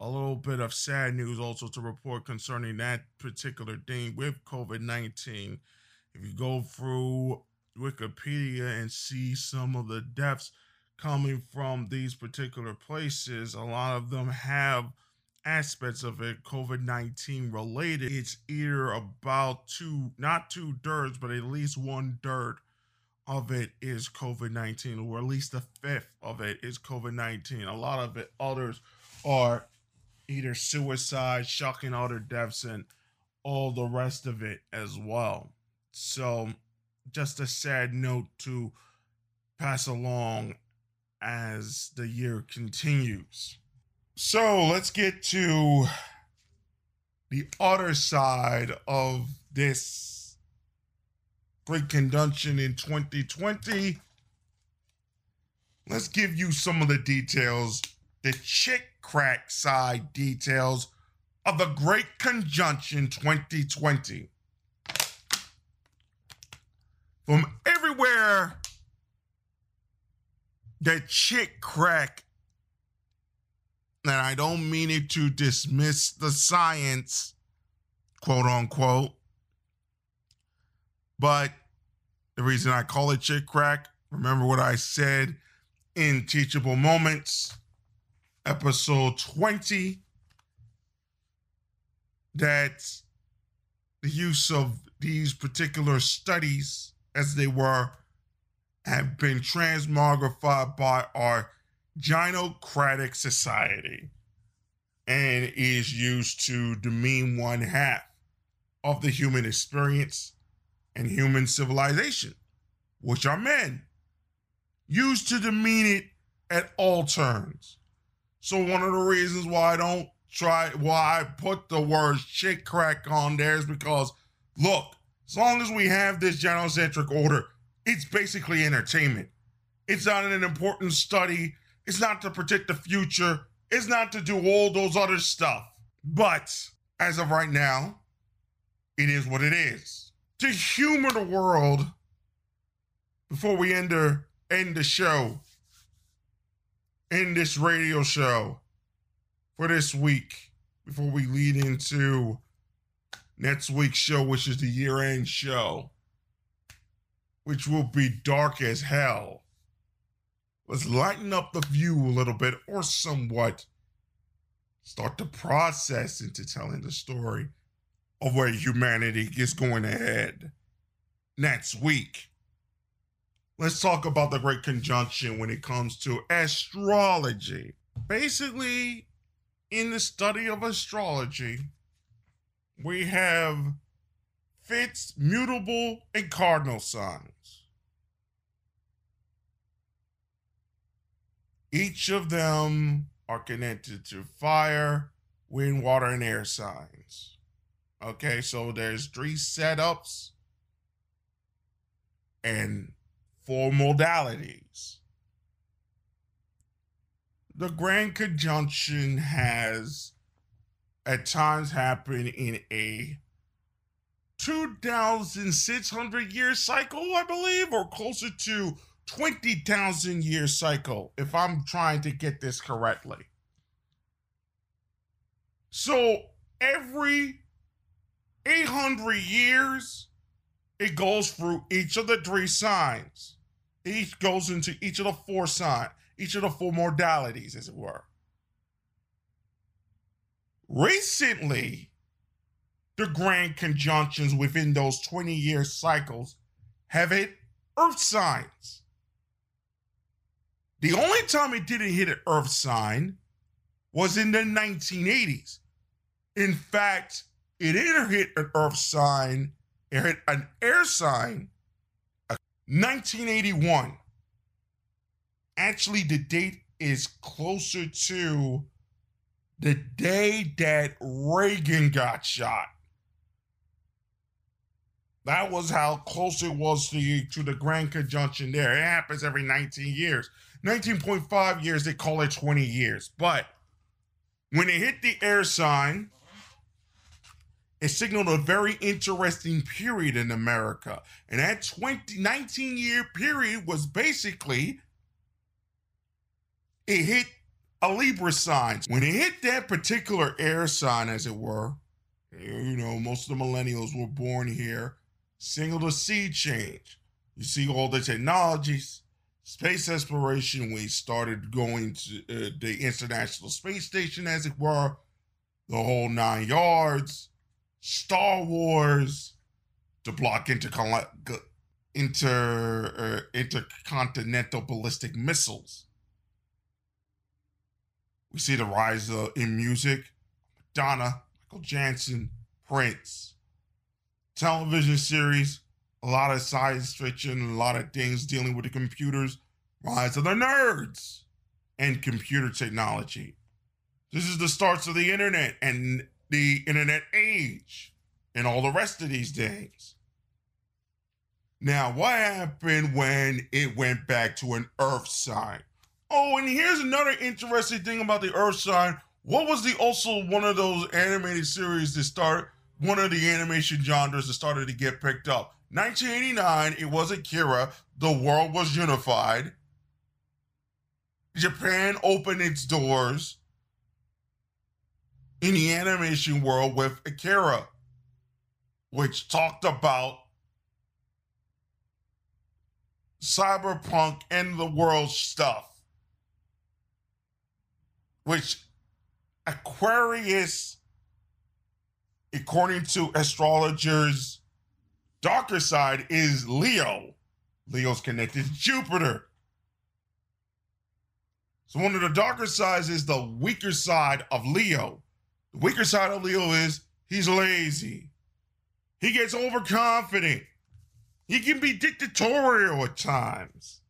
A little bit of sad news also to report concerning that particular thing with COVID 19. If you go through Wikipedia and see some of the deaths coming from these particular places, a lot of them have aspects of it COVID 19 related. It's either about two, not two thirds, but at least one third of it is COVID 19, or at least a fifth of it is COVID 19. A lot of it, others are either suicide, shocking other deaths, and all the rest of it as well. So, just a sad note to pass along as the year continues. So let's get to the other side of this great conjunction in 2020. Let's give you some of the details, the chick crack side details of the Great Conjunction 2020. From everywhere that chick crack. And I don't mean it to dismiss the science, quote unquote, but the reason I call it chick crack, remember what I said in Teachable Moments, episode 20, that the use of these particular studies, as they were, have been transmogrified by our gynocratic society and is used to demean one half of the human experience and human civilization, which are men, used to demean it at all turns. So one of the reasons why I don't try why I put the word chick crack on there is because look, as long as we have this gynocentric order, it's basically entertainment. It's not an important study it's not to predict the future. It's not to do all those other stuff. But as of right now, it is what it is. To humor the world, before we end the, end the show, end this radio show for this week, before we lead into next week's show, which is the year end show, which will be dark as hell let's lighten up the view a little bit or somewhat start the process into telling the story of where humanity is going ahead next week. Let's talk about the Great Conjunction when it comes to astrology. Basically, in the study of astrology, we have fixed, mutable, and cardinal signs. Each of them are connected to fire, wind, water, and air signs. Okay, so there's three setups and four modalities. The Grand Conjunction has at times happened in a 2,600 year cycle, I believe, or closer to 20,000 year cycle, if I'm trying to get this correctly. So every 800 years, it goes through each of the three signs. Each goes into each of the four signs, each of the four modalities, as it were. Recently, the grand conjunctions within those 20 year cycles have hit earth signs. The only time it didn't hit an earth sign was in the 1980s. In fact, it didn't hit an earth sign, it hit an air sign uh, 1981. Actually, the date is closer to the day that Reagan got shot. That was how close it was to, to the Grand Conjunction there. It happens every 19 years. 19.5 years, they call it 20 years. But when it hit the air sign, it signaled a very interesting period in America. And that 20, 19 year period was basically it hit a Libra sign. When it hit that particular air sign, as it were, you know, most of the millennials were born here, single to sea change. You see all the technologies, space exploration. We started going to uh, the International Space Station, as it were, the whole nine yards. Star Wars to block intercon- inter uh, intercontinental ballistic missiles. We see the rise uh, in music. Madonna, Michael Jackson, Prince. Television series, a lot of science fiction, a lot of things dealing with the computers, rise of the nerds, and computer technology. This is the starts of the internet and the internet age and all the rest of these things. Now, what happened when it went back to an earth sign? Oh, and here's another interesting thing about the earth sign. What was the also one of those animated series that started one of the animation genres that started to get picked up? 1989, it was Akira. The world was unified. Japan opened its doors in the animation world with Akira, which talked about cyberpunk and the world stuff, which Aquarius, according to astrologers, darker side is Leo. Leo's connected to Jupiter. So one of the darker sides is the weaker side of Leo. The weaker side of Leo is he's lazy. He gets overconfident. He can be dictatorial at times.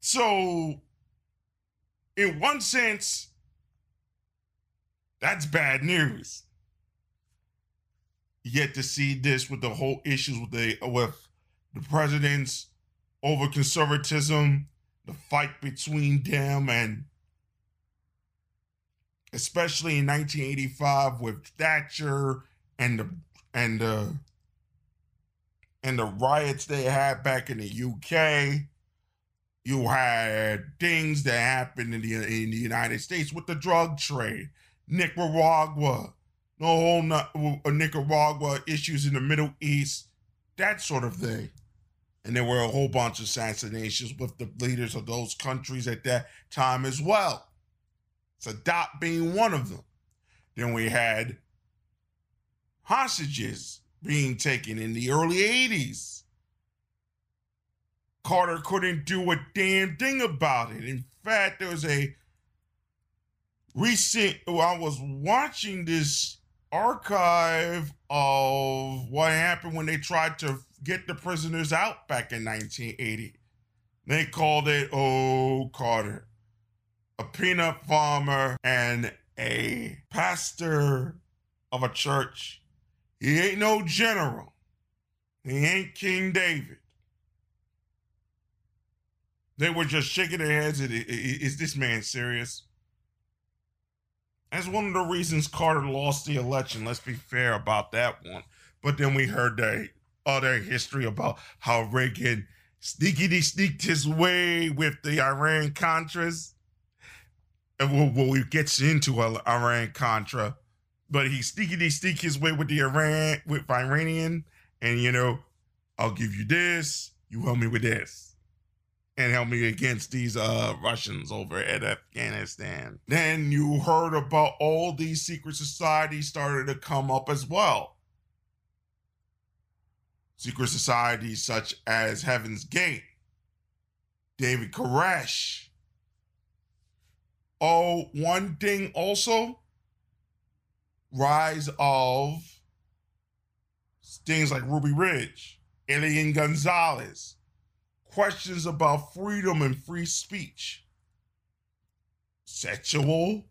So, in one sense, that's bad news. You get to see this with the whole issues with the with the president's over conservatism, the fight between them and especially in 1985 with Thatcher and the and the and the riots they had back in the UK. You had things that happened in the in the United States with the drug trade, Nicaragua, the whole uh, Nicaragua issues in the Middle East, that sort of thing. And there were a whole bunch of assassinations with the leaders of those countries at that time as well. Sadat being one of them. Then we had hostages being taken in the early 80s. Carter couldn't do a damn thing about it. In fact, there was a recent, well, I was watching this archive of what happened when they tried to get the prisoners out back in 1980. They called it, oh, Carter a peanut farmer, and a pastor of a church. He ain't no general. He ain't King David. They were just shaking their heads. Is this man serious? That's one of the reasons Carter lost the election. Let's be fair about that one. But then we heard the other history about how Reagan sneakily sneaked his way with the Iran Contras And well, well, he gets into Iran Contra, but he sneaky sneak his way with the Iran with Iranian, and you know, I'll give you this, you help me with this, and help me against these uh Russians over at Afghanistan. Then you heard about all these secret societies started to come up as well. Secret societies such as Heaven's Gate, David Koresh, Oh, one thing also rise of things like Ruby Ridge, Elian Gonzalez, questions about freedom and free speech, sexual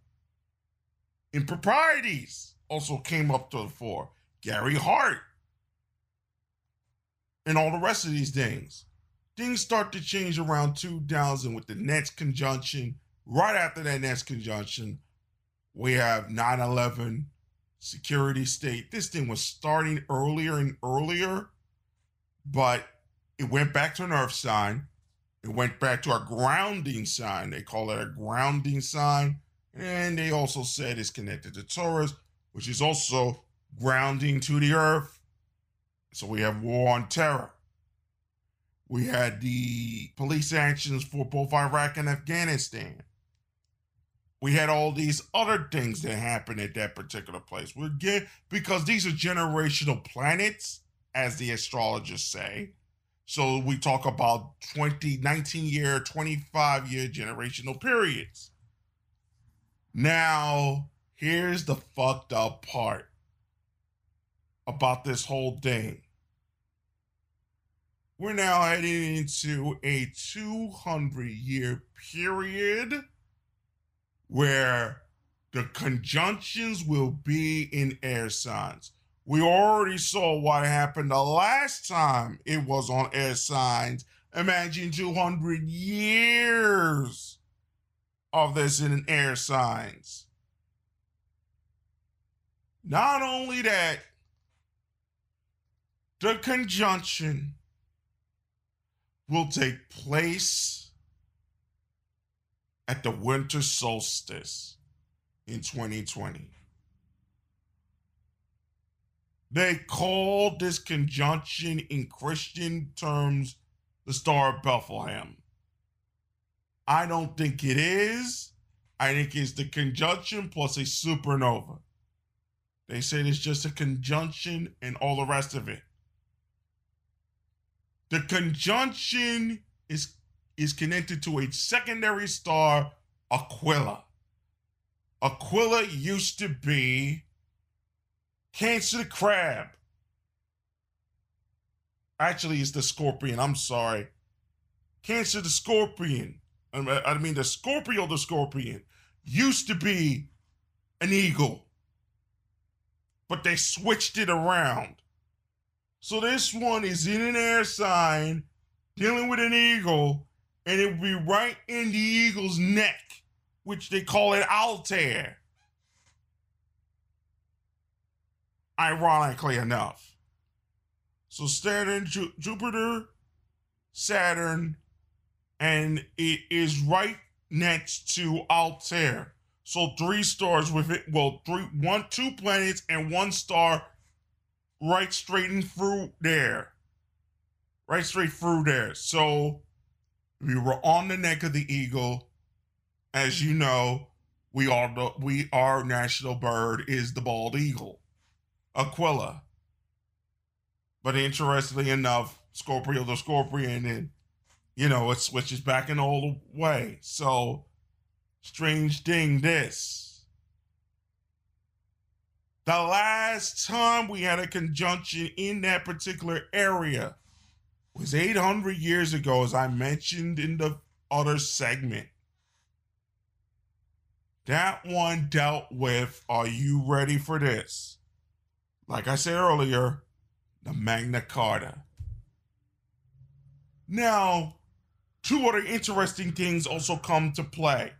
improprieties also came up to the fore. Gary Hart, and all the rest of these things. Things start to change around 2000 with the Nets conjunction Right after that next conjunction, we have 9 11 security state. This thing was starting earlier and earlier, but it went back to an earth sign. It went back to a grounding sign. They call it a grounding sign. And they also said it's connected to Taurus, which is also grounding to the earth. So we have war on terror. We had the police actions for both Iraq and Afghanistan. We had all these other things that happened at that particular place. We're get because these are generational planets, as the astrologers say. So we talk about 20, 19 year, 25 year generational periods. Now, here's the fucked up part about this whole thing. We're now heading into a 200 year period where the conjunctions will be in air signs. We already saw what happened the last time it was on air signs. Imagine 200 years of this in air signs. Not only that, the conjunction will take place at the winter solstice in 2020. They call this conjunction in Christian terms the Star of Bethlehem. I don't think it is. I think it's the conjunction plus a supernova. They said it's just a conjunction and all the rest of it. The conjunction is is connected to a secondary star, Aquila. Aquila used to be Cancer the crab. Actually, it's the scorpion. I'm sorry. Cancer the scorpion. I mean, the Scorpio the scorpion used to be an eagle, but they switched it around. So this one is in an air sign dealing with an eagle, and it will be right in the eagle's neck, which they call it Altair. Ironically enough. So Saturn, Ju- Jupiter, Saturn, and it is right next to Altair. So three stars with it. Well, three, one, two planets and one star right straight in through there. Right straight through there. So we were on the neck of the eagle. As you know, we are the we our national bird is the bald eagle, Aquila. But interestingly enough, Scorpio the scorpion, and you know it switches back in all the way. So strange thing this. The last time we had a conjunction in that particular area was 800 years ago, as I mentioned in the other segment. That one dealt with Are you ready for this? Like I said earlier, the Magna Carta. Now, two other interesting things also come to play.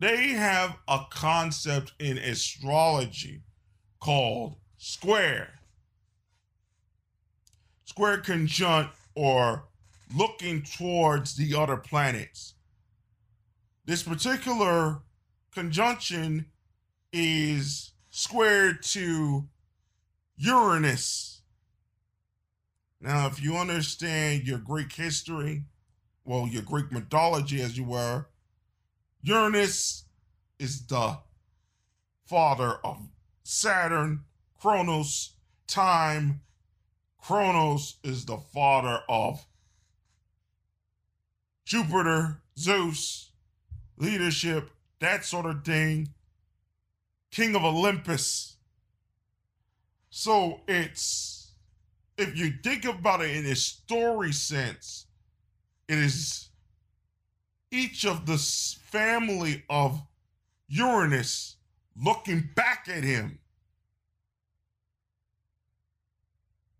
They have a concept in astrology called square. Square conjunct or looking towards the other planets. This particular conjunction is squared to Uranus. Now, if you understand your Greek history, well, your Greek mythology as you were, Uranus is the father of Saturn, Kronos, time. Kronos is the father of Jupiter, Zeus, leadership, that sort of thing. King of Olympus. So it's, if you think about it in a story sense, it is each of the family of Uranus looking back at him.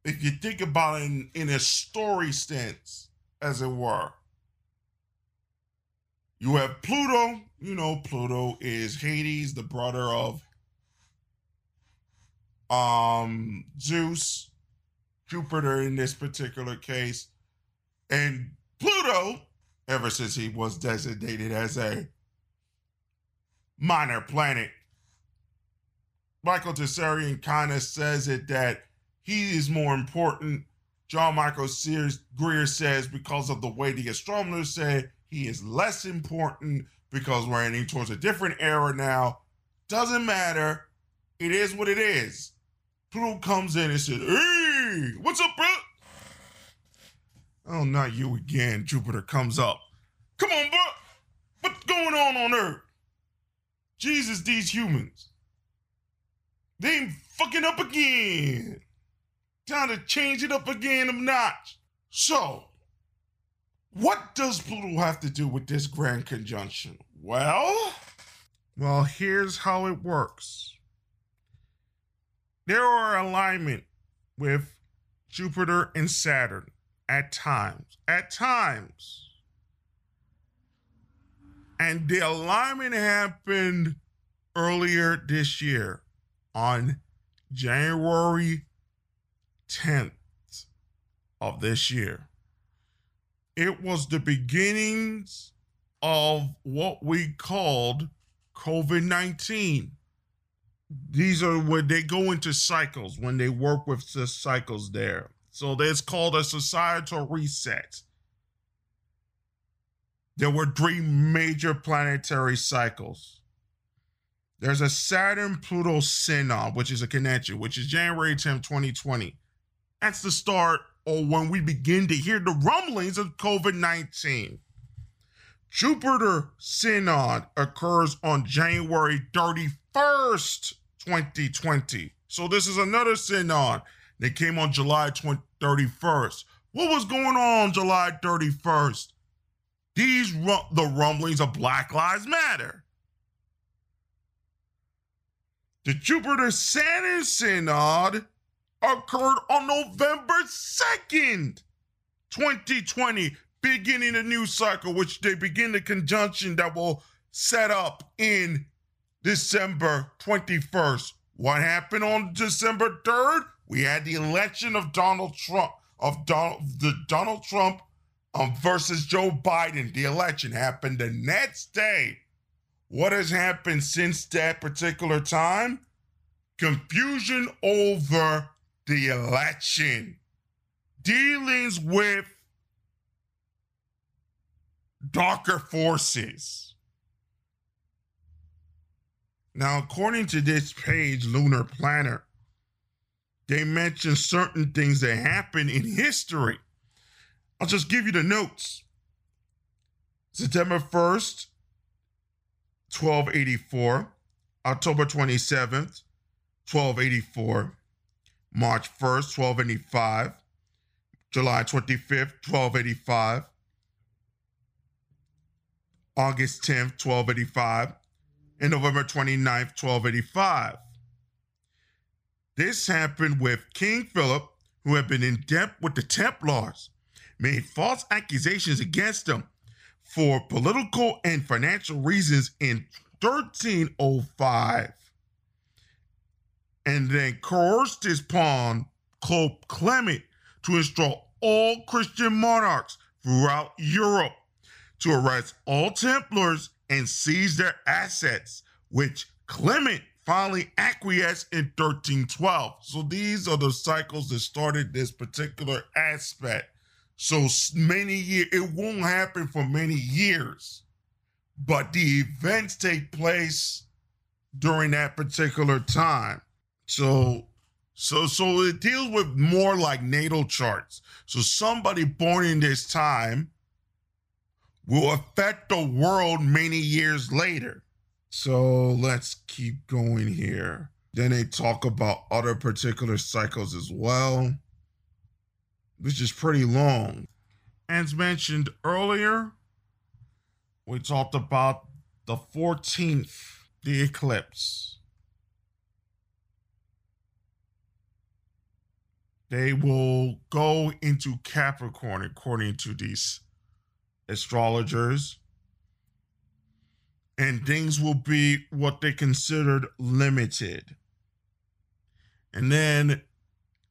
If you think about it in, in a story sense, as it were, you have Pluto. You know, Pluto is Hades, the brother of um Zeus, Jupiter in this particular case, and Pluto ever since he was designated as a minor planet. Michael Tsarion kind of says it that he is more important. John Michael Sears, Greer says because of the way the astronomers say he is less important because we're heading towards a different era now. Doesn't matter. It is what it is. Pluto comes in and said, Hey, what's up, bro? Oh, not you again. Jupiter comes up. Come on, bro. What's going on on Earth? Jesus, these humans. They fucking up again. Time to change it up again a notch. So, what does Pluto have to do with this grand conjunction? Well, well, here's how it works. There are alignment with Jupiter and Saturn at times. At times. And the alignment happened earlier this year on January 10th of this year. It was the beginnings of what we called COVID 19. These are when they go into cycles, when they work with the cycles there. So it's called a societal reset. There were three major planetary cycles. There's a Saturn Pluto synod, which is a connection, which is January 10, 2020. That's the start or when we begin to hear the rumblings of COVID 19. Jupiter synod occurs on January 31st, 2020. So this is another synod that came on July 20, 31st. What was going on July 31st? These the rumblings of Black Lives Matter. The Jupiter Saturn synod occurred on November 2nd, 2020, beginning a new cycle, which they begin the conjunction that will set up in December 21st. What happened on December 3rd? We had the election of Donald Trump, of Donald, the Donald Trump um, versus Joe Biden. The election happened the next day. What has happened since that particular time? Confusion over the election, dealings with darker forces. Now, according to this page, Lunar Planner, they mention certain things that happened in history. I'll just give you the notes. September 1st, 1284, October 27th, 1284, March 1st, 1285, July 25th, 1285, August 10th, 1285, and November 29th, 1285. This happened with King Philip, who had been in debt with the Templars, made false accusations against him for political and financial reasons in 1305 and then coerced his pawn, Pope Clement, to install all Christian monarchs throughout Europe to arrest all Templars and seize their assets, which Clement finally acquiesced in 1312. So these are the cycles that started this particular aspect. So many years, it won't happen for many years, but the events take place during that particular time. So so so it deals with more like natal charts. So somebody born in this time will affect the world many years later. So let's keep going here. Then they talk about other particular cycles as well, which is pretty long. As mentioned earlier, we talked about the 14th, the eclipse. they will go into Capricorn according to these astrologers. And things will be what they considered limited. And then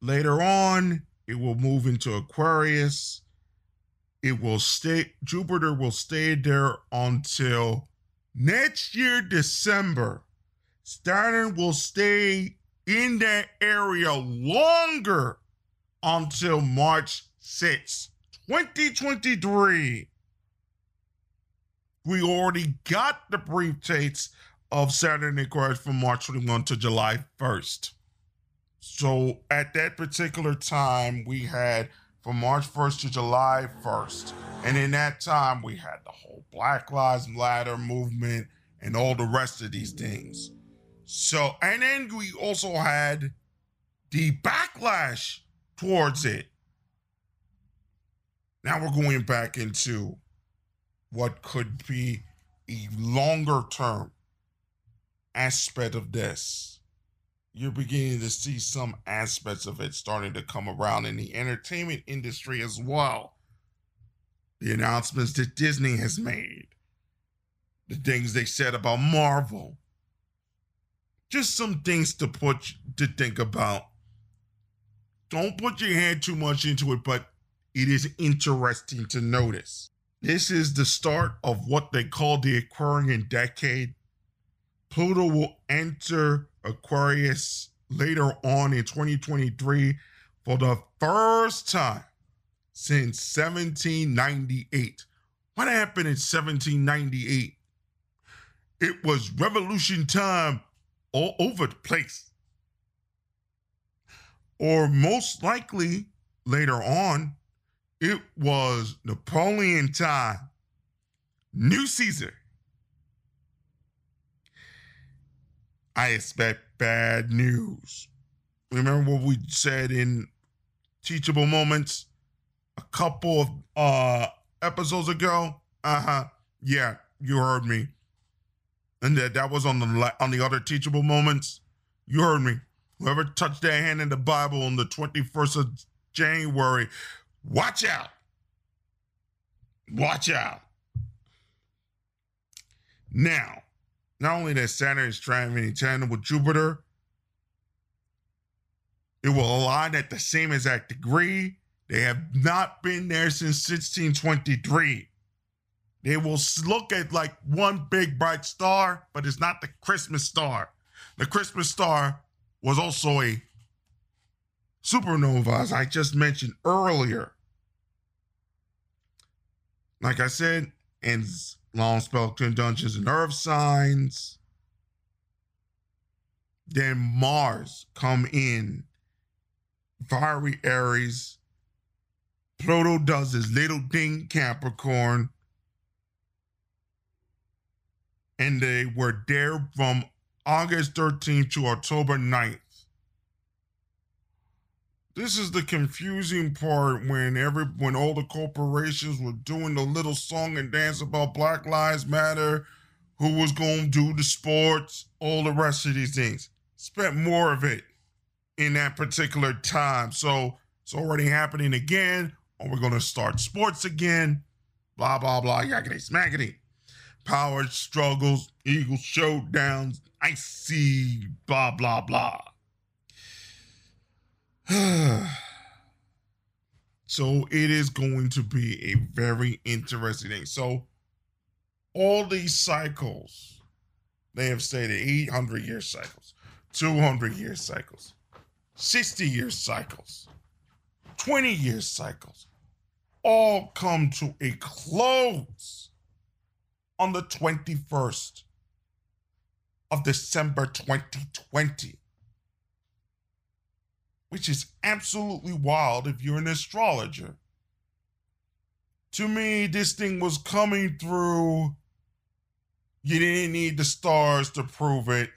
later on, it will move into Aquarius. It will stay, Jupiter will stay there until next year, December. Saturn will stay in that area longer until March 6, 2023. We already got the brief dates of Saturday Night Garage from March 21 to July 1st. So at that particular time, we had from March 1st to July 1st. And in that time, we had the whole Black Lives Matter movement and all the rest of these things. So, and then we also had the backlash towards it. Now we're going back into what could be a longer term aspect of this. You're beginning to see some aspects of it starting to come around in the entertainment industry as well. The announcements that Disney has made, the things they said about Marvel, just some things to put to think about. Don't put your head too much into it, but it is interesting to notice. This is the start of what they call the Aquarian decade. Pluto will enter Aquarius later on in 2023 for the first time since 1798. What happened in 1798? It was revolution time all over the place. Or most likely later on, it was Napoleon time. New Caesar. I expect bad news. Remember what we said in Teachable Moments a couple of uh episodes ago? Uh-huh. Yeah, you heard me and that that was on the on the other teachable moments. You heard me. Whoever touched their hand in the Bible on the 21st of January, watch out. Watch out. Now, not only that Saturn is traveling in tandem with Jupiter, it will align at the same exact degree. They have not been there since 1623. They will look at like one big bright star, but it's not the Christmas star. The Christmas star was also a supernova, as I just mentioned earlier. Like I said, in long spell conjunctions and earth signs. Then Mars come in, fiery Aries. Pluto does his little thing, Capricorn and they were there from August 13th to October 9th. This is the confusing part when every when all the corporations were doing the little song and dance about Black Lives Matter, who was going to do the sports, all the rest of these things. Spent more of it in that particular time. So it's already happening again, or we're going to start sports again. Blah, blah, blah, yakety smackety power struggles, Eagle showdowns, icy, blah, blah, blah. <sighs> so it is going to be a very interesting thing. So all these cycles, they have stated 800 year cycles, 200 year cycles, 60 year cycles, 20 year cycles, all come to a close on the 21st of December 2020, which is absolutely wild if you're an astrologer. To me, this thing was coming through. You didn't need the stars to prove it.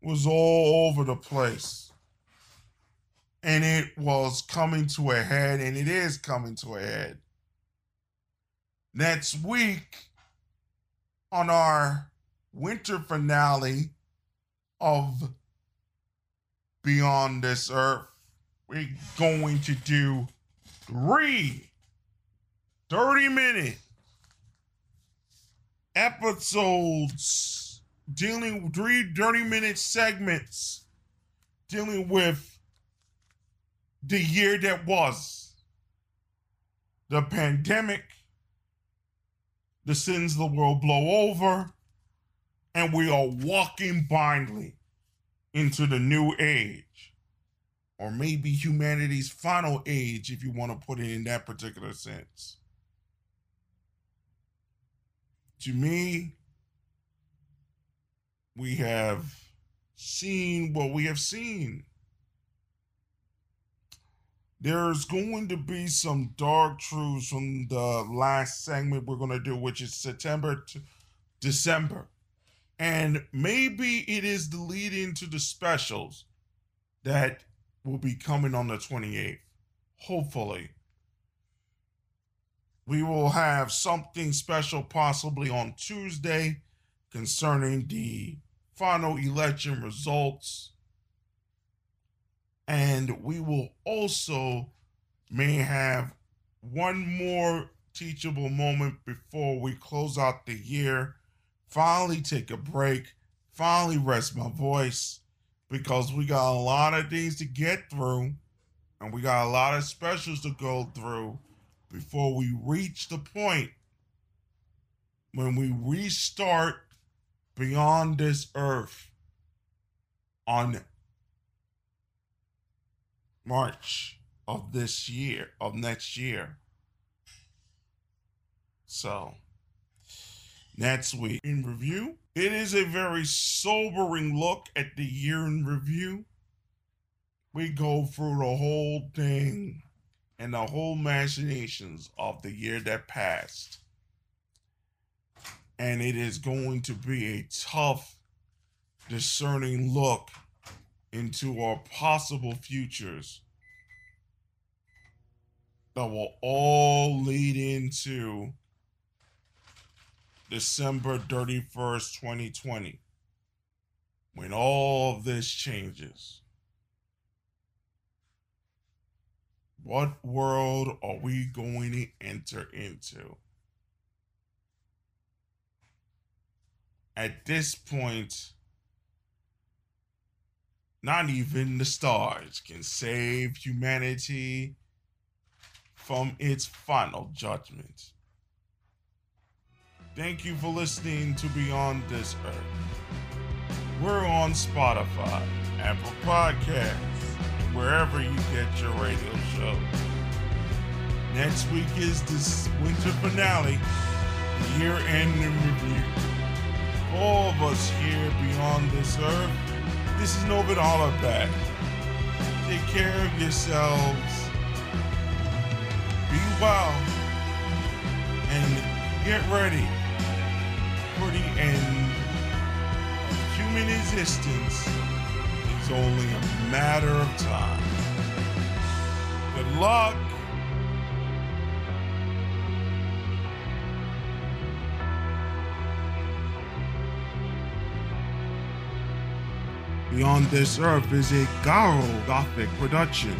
It was all over the place. And it was coming to a head, and it is coming to a head. Next week, on our winter finale of Beyond This Earth, we're going to do three 30 minute episodes dealing three 30 minute segments dealing with the year that was the pandemic the sins of the world blow over, and we are walking blindly into the new age, or maybe humanity's final age, if you want to put it in that particular sense. To me, we have seen what we have seen. There's going to be some dark truths from the last segment we're going to do, which is September to December. And maybe it is the lead the specials that will be coming on the 28th. Hopefully. We will have something special possibly on Tuesday concerning the final election results. And we will also may have one more teachable moment before we close out the year finally take a break, finally rest my voice because we got a lot of things to get through and we got a lot of specials to go through before we reach the point when we restart beyond this earth on March of this year, of next year. So, Next week in review, it is a very sobering look at the year in review. We go through the whole thing and the whole machinations of the year that passed. And it is going to be a tough, discerning look into our possible futures that will all lead into December 31st, 2020, when all this changes. What world are we going to enter into? At this point, not even the stars can save humanity from its final judgment. Thank you for listening to Beyond This Earth. We're on Spotify, Apple Podcasts, wherever you get your radio show. Next week is this winter finale, year end review. All of us here beyond this earth, this is Novin Hollaback. Take care of yourselves. Be well. And get ready the end of human existence is only a matter of time. Good luck. Beyond This Earth is a Garo Gothic production